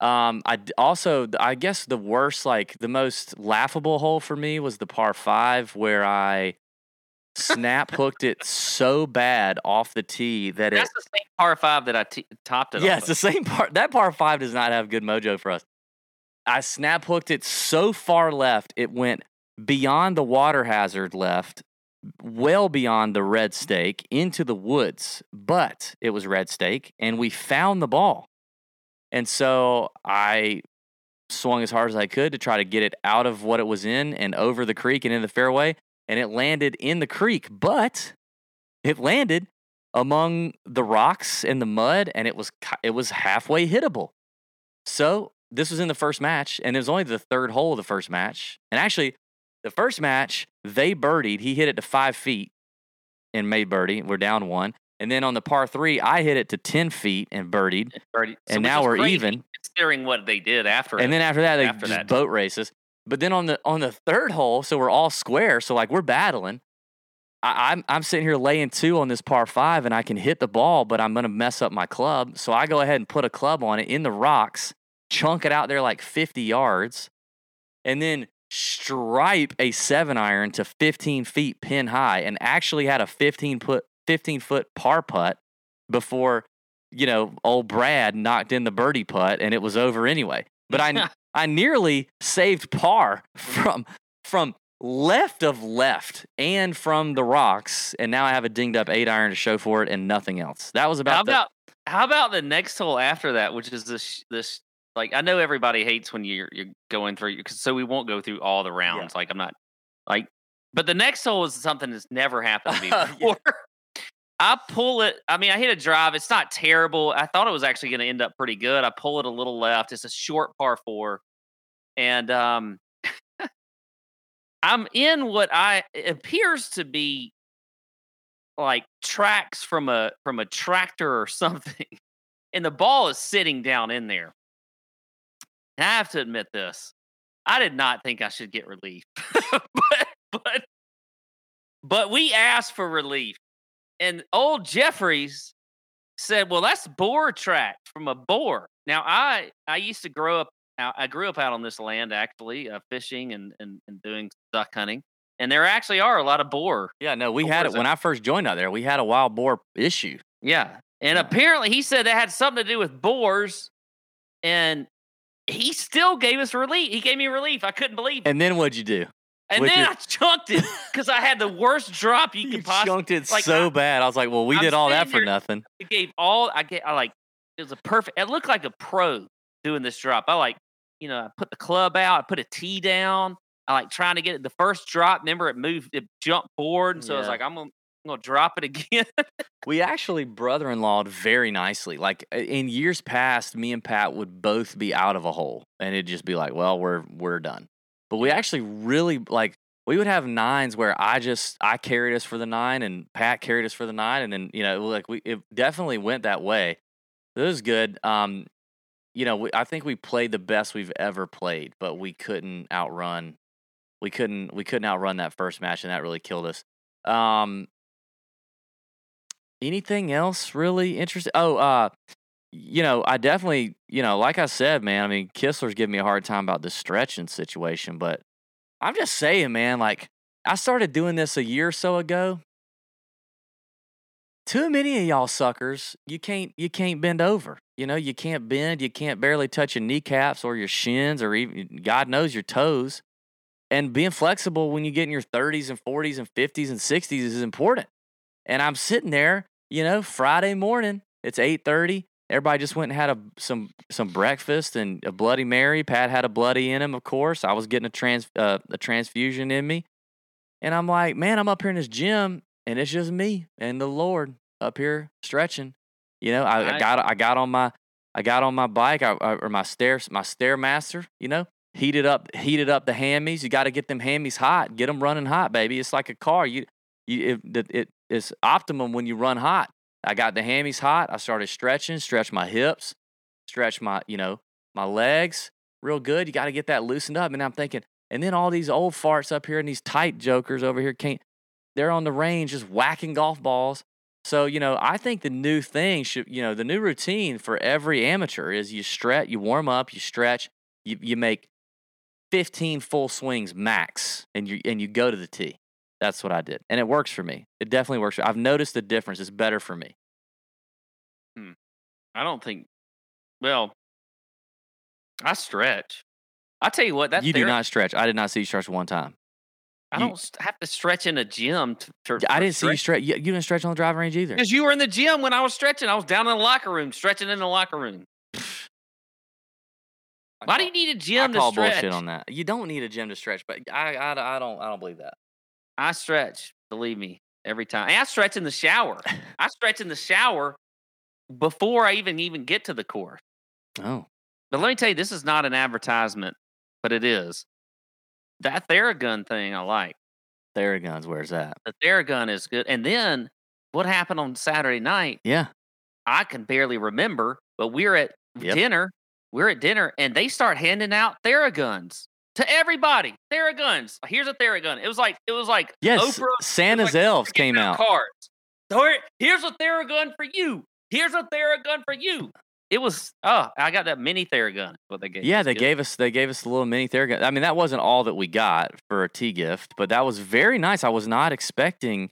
Um, I also I guess the worst like the most laughable hole for me was the par five where I snap hooked it so bad off the tee that it that's the same par five that i t- topped it Yeah, it's the same part. That par five does not have good mojo for us. I snap hooked it so far left, it went beyond the water hazard left, well beyond the red stake into the woods. But it was red stake, and we found the ball. And so I swung as hard as I could to try to get it out of what it was in and over the creek and in the fairway. And it landed in the creek, but it landed among the rocks and the mud, and it was it was halfway hittable. So this was in the first match, and it was only the third hole of the first match. And actually, the first match they birdied. He hit it to five feet and made birdie. We're down one. And then on the par three, I hit it to ten feet and birdied. Birdie- so and now we're crazy even. considering what they did after And it. then after that, they after just that. boat races. But then on the on the third hole, so we're all square. So like we're battling. I, I'm I'm sitting here laying two on this par five, and I can hit the ball, but I'm gonna mess up my club. So I go ahead and put a club on it in the rocks, chunk it out there like 50 yards, and then stripe a seven iron to 15 feet pin high, and actually had a 15 foot 15 foot par putt before you know old Brad knocked in the birdie putt, and it was over anyway. But I I nearly saved par from from left of left and from the rocks, and now I have a dinged up eight iron to show for it and nothing else. That was about, how the- about how about the next hole after that, which is this this like I know everybody hates when you're you're going through so we won't go through all the rounds. Like I'm not like But the next hole is something that's never happened to me before. I pull it. I mean, I hit a drive. It's not terrible. I thought it was actually going to end up pretty good. I pull it a little left. It's a short par four, and um, I'm in what I appears to be like tracks from a from a tractor or something, and the ball is sitting down in there. And I have to admit this. I did not think I should get relief, but but but we asked for relief, and old Jeffries said, "Well, that's boar track from a boar." Now, I I used to grow up. I grew up out on this land actually, uh, fishing and, and and doing duck hunting, and there actually are a lot of boar. Yeah, no, we had it when? I first joined out there. We had a wild boar issue. Yeah, and apparently he said that had something to do with boars, and he still gave us relief. He gave me relief. I couldn't believe it. And then what'd you do? And with then your- I chunked it because I had the worst drop you You could possibly. chunked it like, so I- bad. I was like, well, we I'm did all that for there- nothing. I gave all I get. I like it was a perfect. It looked like a pro doing this drop. I like you know I put the club out. I put a tee down. I like trying to get it. The first drop. Remember it moved. It jumped forward, and so I was like, I'm gonna, I'm gonna drop it again. We actually brother-in-lawed very nicely. Like in years past, me and Pat would both be out of a hole, and it'd just be like, "Well, we're we're done." But we actually really like we would have nines where I just I carried us for the nine, and Pat carried us for the nine, and then you know like we it definitely went that way. It was good. Um, you know, we, I think we played the best we've ever played, but we couldn't outrun. We couldn't we couldn't outrun that first match, and that really killed us. Um, anything else really interesting? Oh, uh, you know, I definitely, you know, like I said, man. I mean, Kistler's giving me a hard time about the stretching situation, but I'm just saying, man. Like, I started doing this a year or so ago. Too many of y'all suckers, you can't, you can't bend over. You know, you can't bend. You can't barely touch your kneecaps or your shins or even, God knows, your toes. And being flexible when you get in your 30s and 40s and 50s and 60s is important. And I'm sitting there, you know, Friday morning. It's 8:30. Everybody just went and had a some some breakfast and a Bloody Mary. Pat had a bloody in him, of course. I was getting a trans uh, a transfusion in me, and I'm like, man, I'm up here in this gym, and it's just me and the Lord up here stretching. You know, I, I got I got on my I got on my bike I, I, or my stairs my stairmaster. You know, heated up heated up the hammies. You got to get them hammies hot. Get them running hot, baby. It's like a car. You you it, it it's optimum when you run hot. I got the hammies hot. I started stretching, stretch my hips, stretch my, you know, my legs real good. You got to get that loosened up. And I'm thinking, and then all these old farts up here and these tight jokers over here can't, they're on the range just whacking golf balls. So, you know, I think the new thing should, you know, the new routine for every amateur is you stretch, you warm up, you stretch, you, you make 15 full swings max and you, and you go to the tee. That's what I did. And it works for me. It definitely works. For, I've noticed the difference. It's better for me. Hmm. I don't think. Well, I stretch. I tell you what, that you do not stretch. I did not see you stretch one time. I you- don't have to stretch in a gym. To, to, I didn't see you stretch. You, you didn't stretch on the driving range either. because you were in the gym when I was stretching. I was down in the locker room stretching in the locker room. Why do you need a gym to call stretch? bullshit on that. You don't need a gym to stretch, but I, I, I don't I don't believe that. I stretch. Believe me, every time. And I stretch in the shower. I stretch in the shower before I even even get to the course. Oh, But let me tell you, this is not an advertisement, but it is. That Theragun thing I like. Theraguns, where's that? The Theragun is good. And then what happened on Saturday night? Yeah, I can barely remember, but we're at Yep. dinner. We're at dinner, and they start handing out Theraguns to everybody. Theraguns. Here's a Theragun. It was like it was like yes. Oprah. Santa's like elves came out. Cards. So here- here's a Theragun for you. Here's a Theragun for you. It was oh, I got that mini Theragun. What they gave. Yeah, they good. gave us they gave us a little mini Theragun. I mean, that wasn't all that we got for a tee gift, but that was very nice. I was not expecting.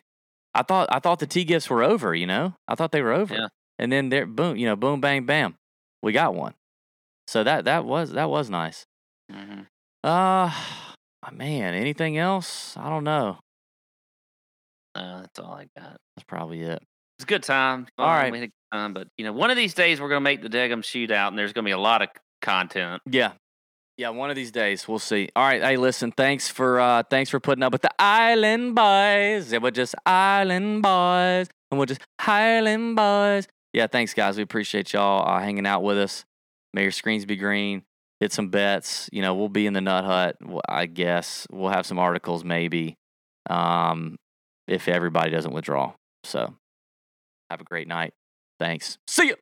I thought I thought the tee gifts were over. You know, I thought they were over. Yeah. And then there, boom, you know, boom, bang, bam, we got one. So that that was that was nice. Mhm. Uh, man, anything else? I don't know. Uh, that's all I got. That's probably it. It's a good time. All right. We had a good time, but you know, one of these days we're gonna make the Degum shootout, and there's gonna be a lot of content. Yeah, Yeah, one of these days we'll see. All right, hey, listen, thanks for uh thanks for putting up with the Island Boys. They were just Island Boys, and we're just Highland Boys. Yeah, thanks guys. We appreciate y'all uh, hanging out with us. May your screens be green. Hit some bets. You know, we'll be in the Nut Hut. I guess we'll have some articles maybe, um, if everybody doesn't withdraw. So, have a great night. Thanks. See ya.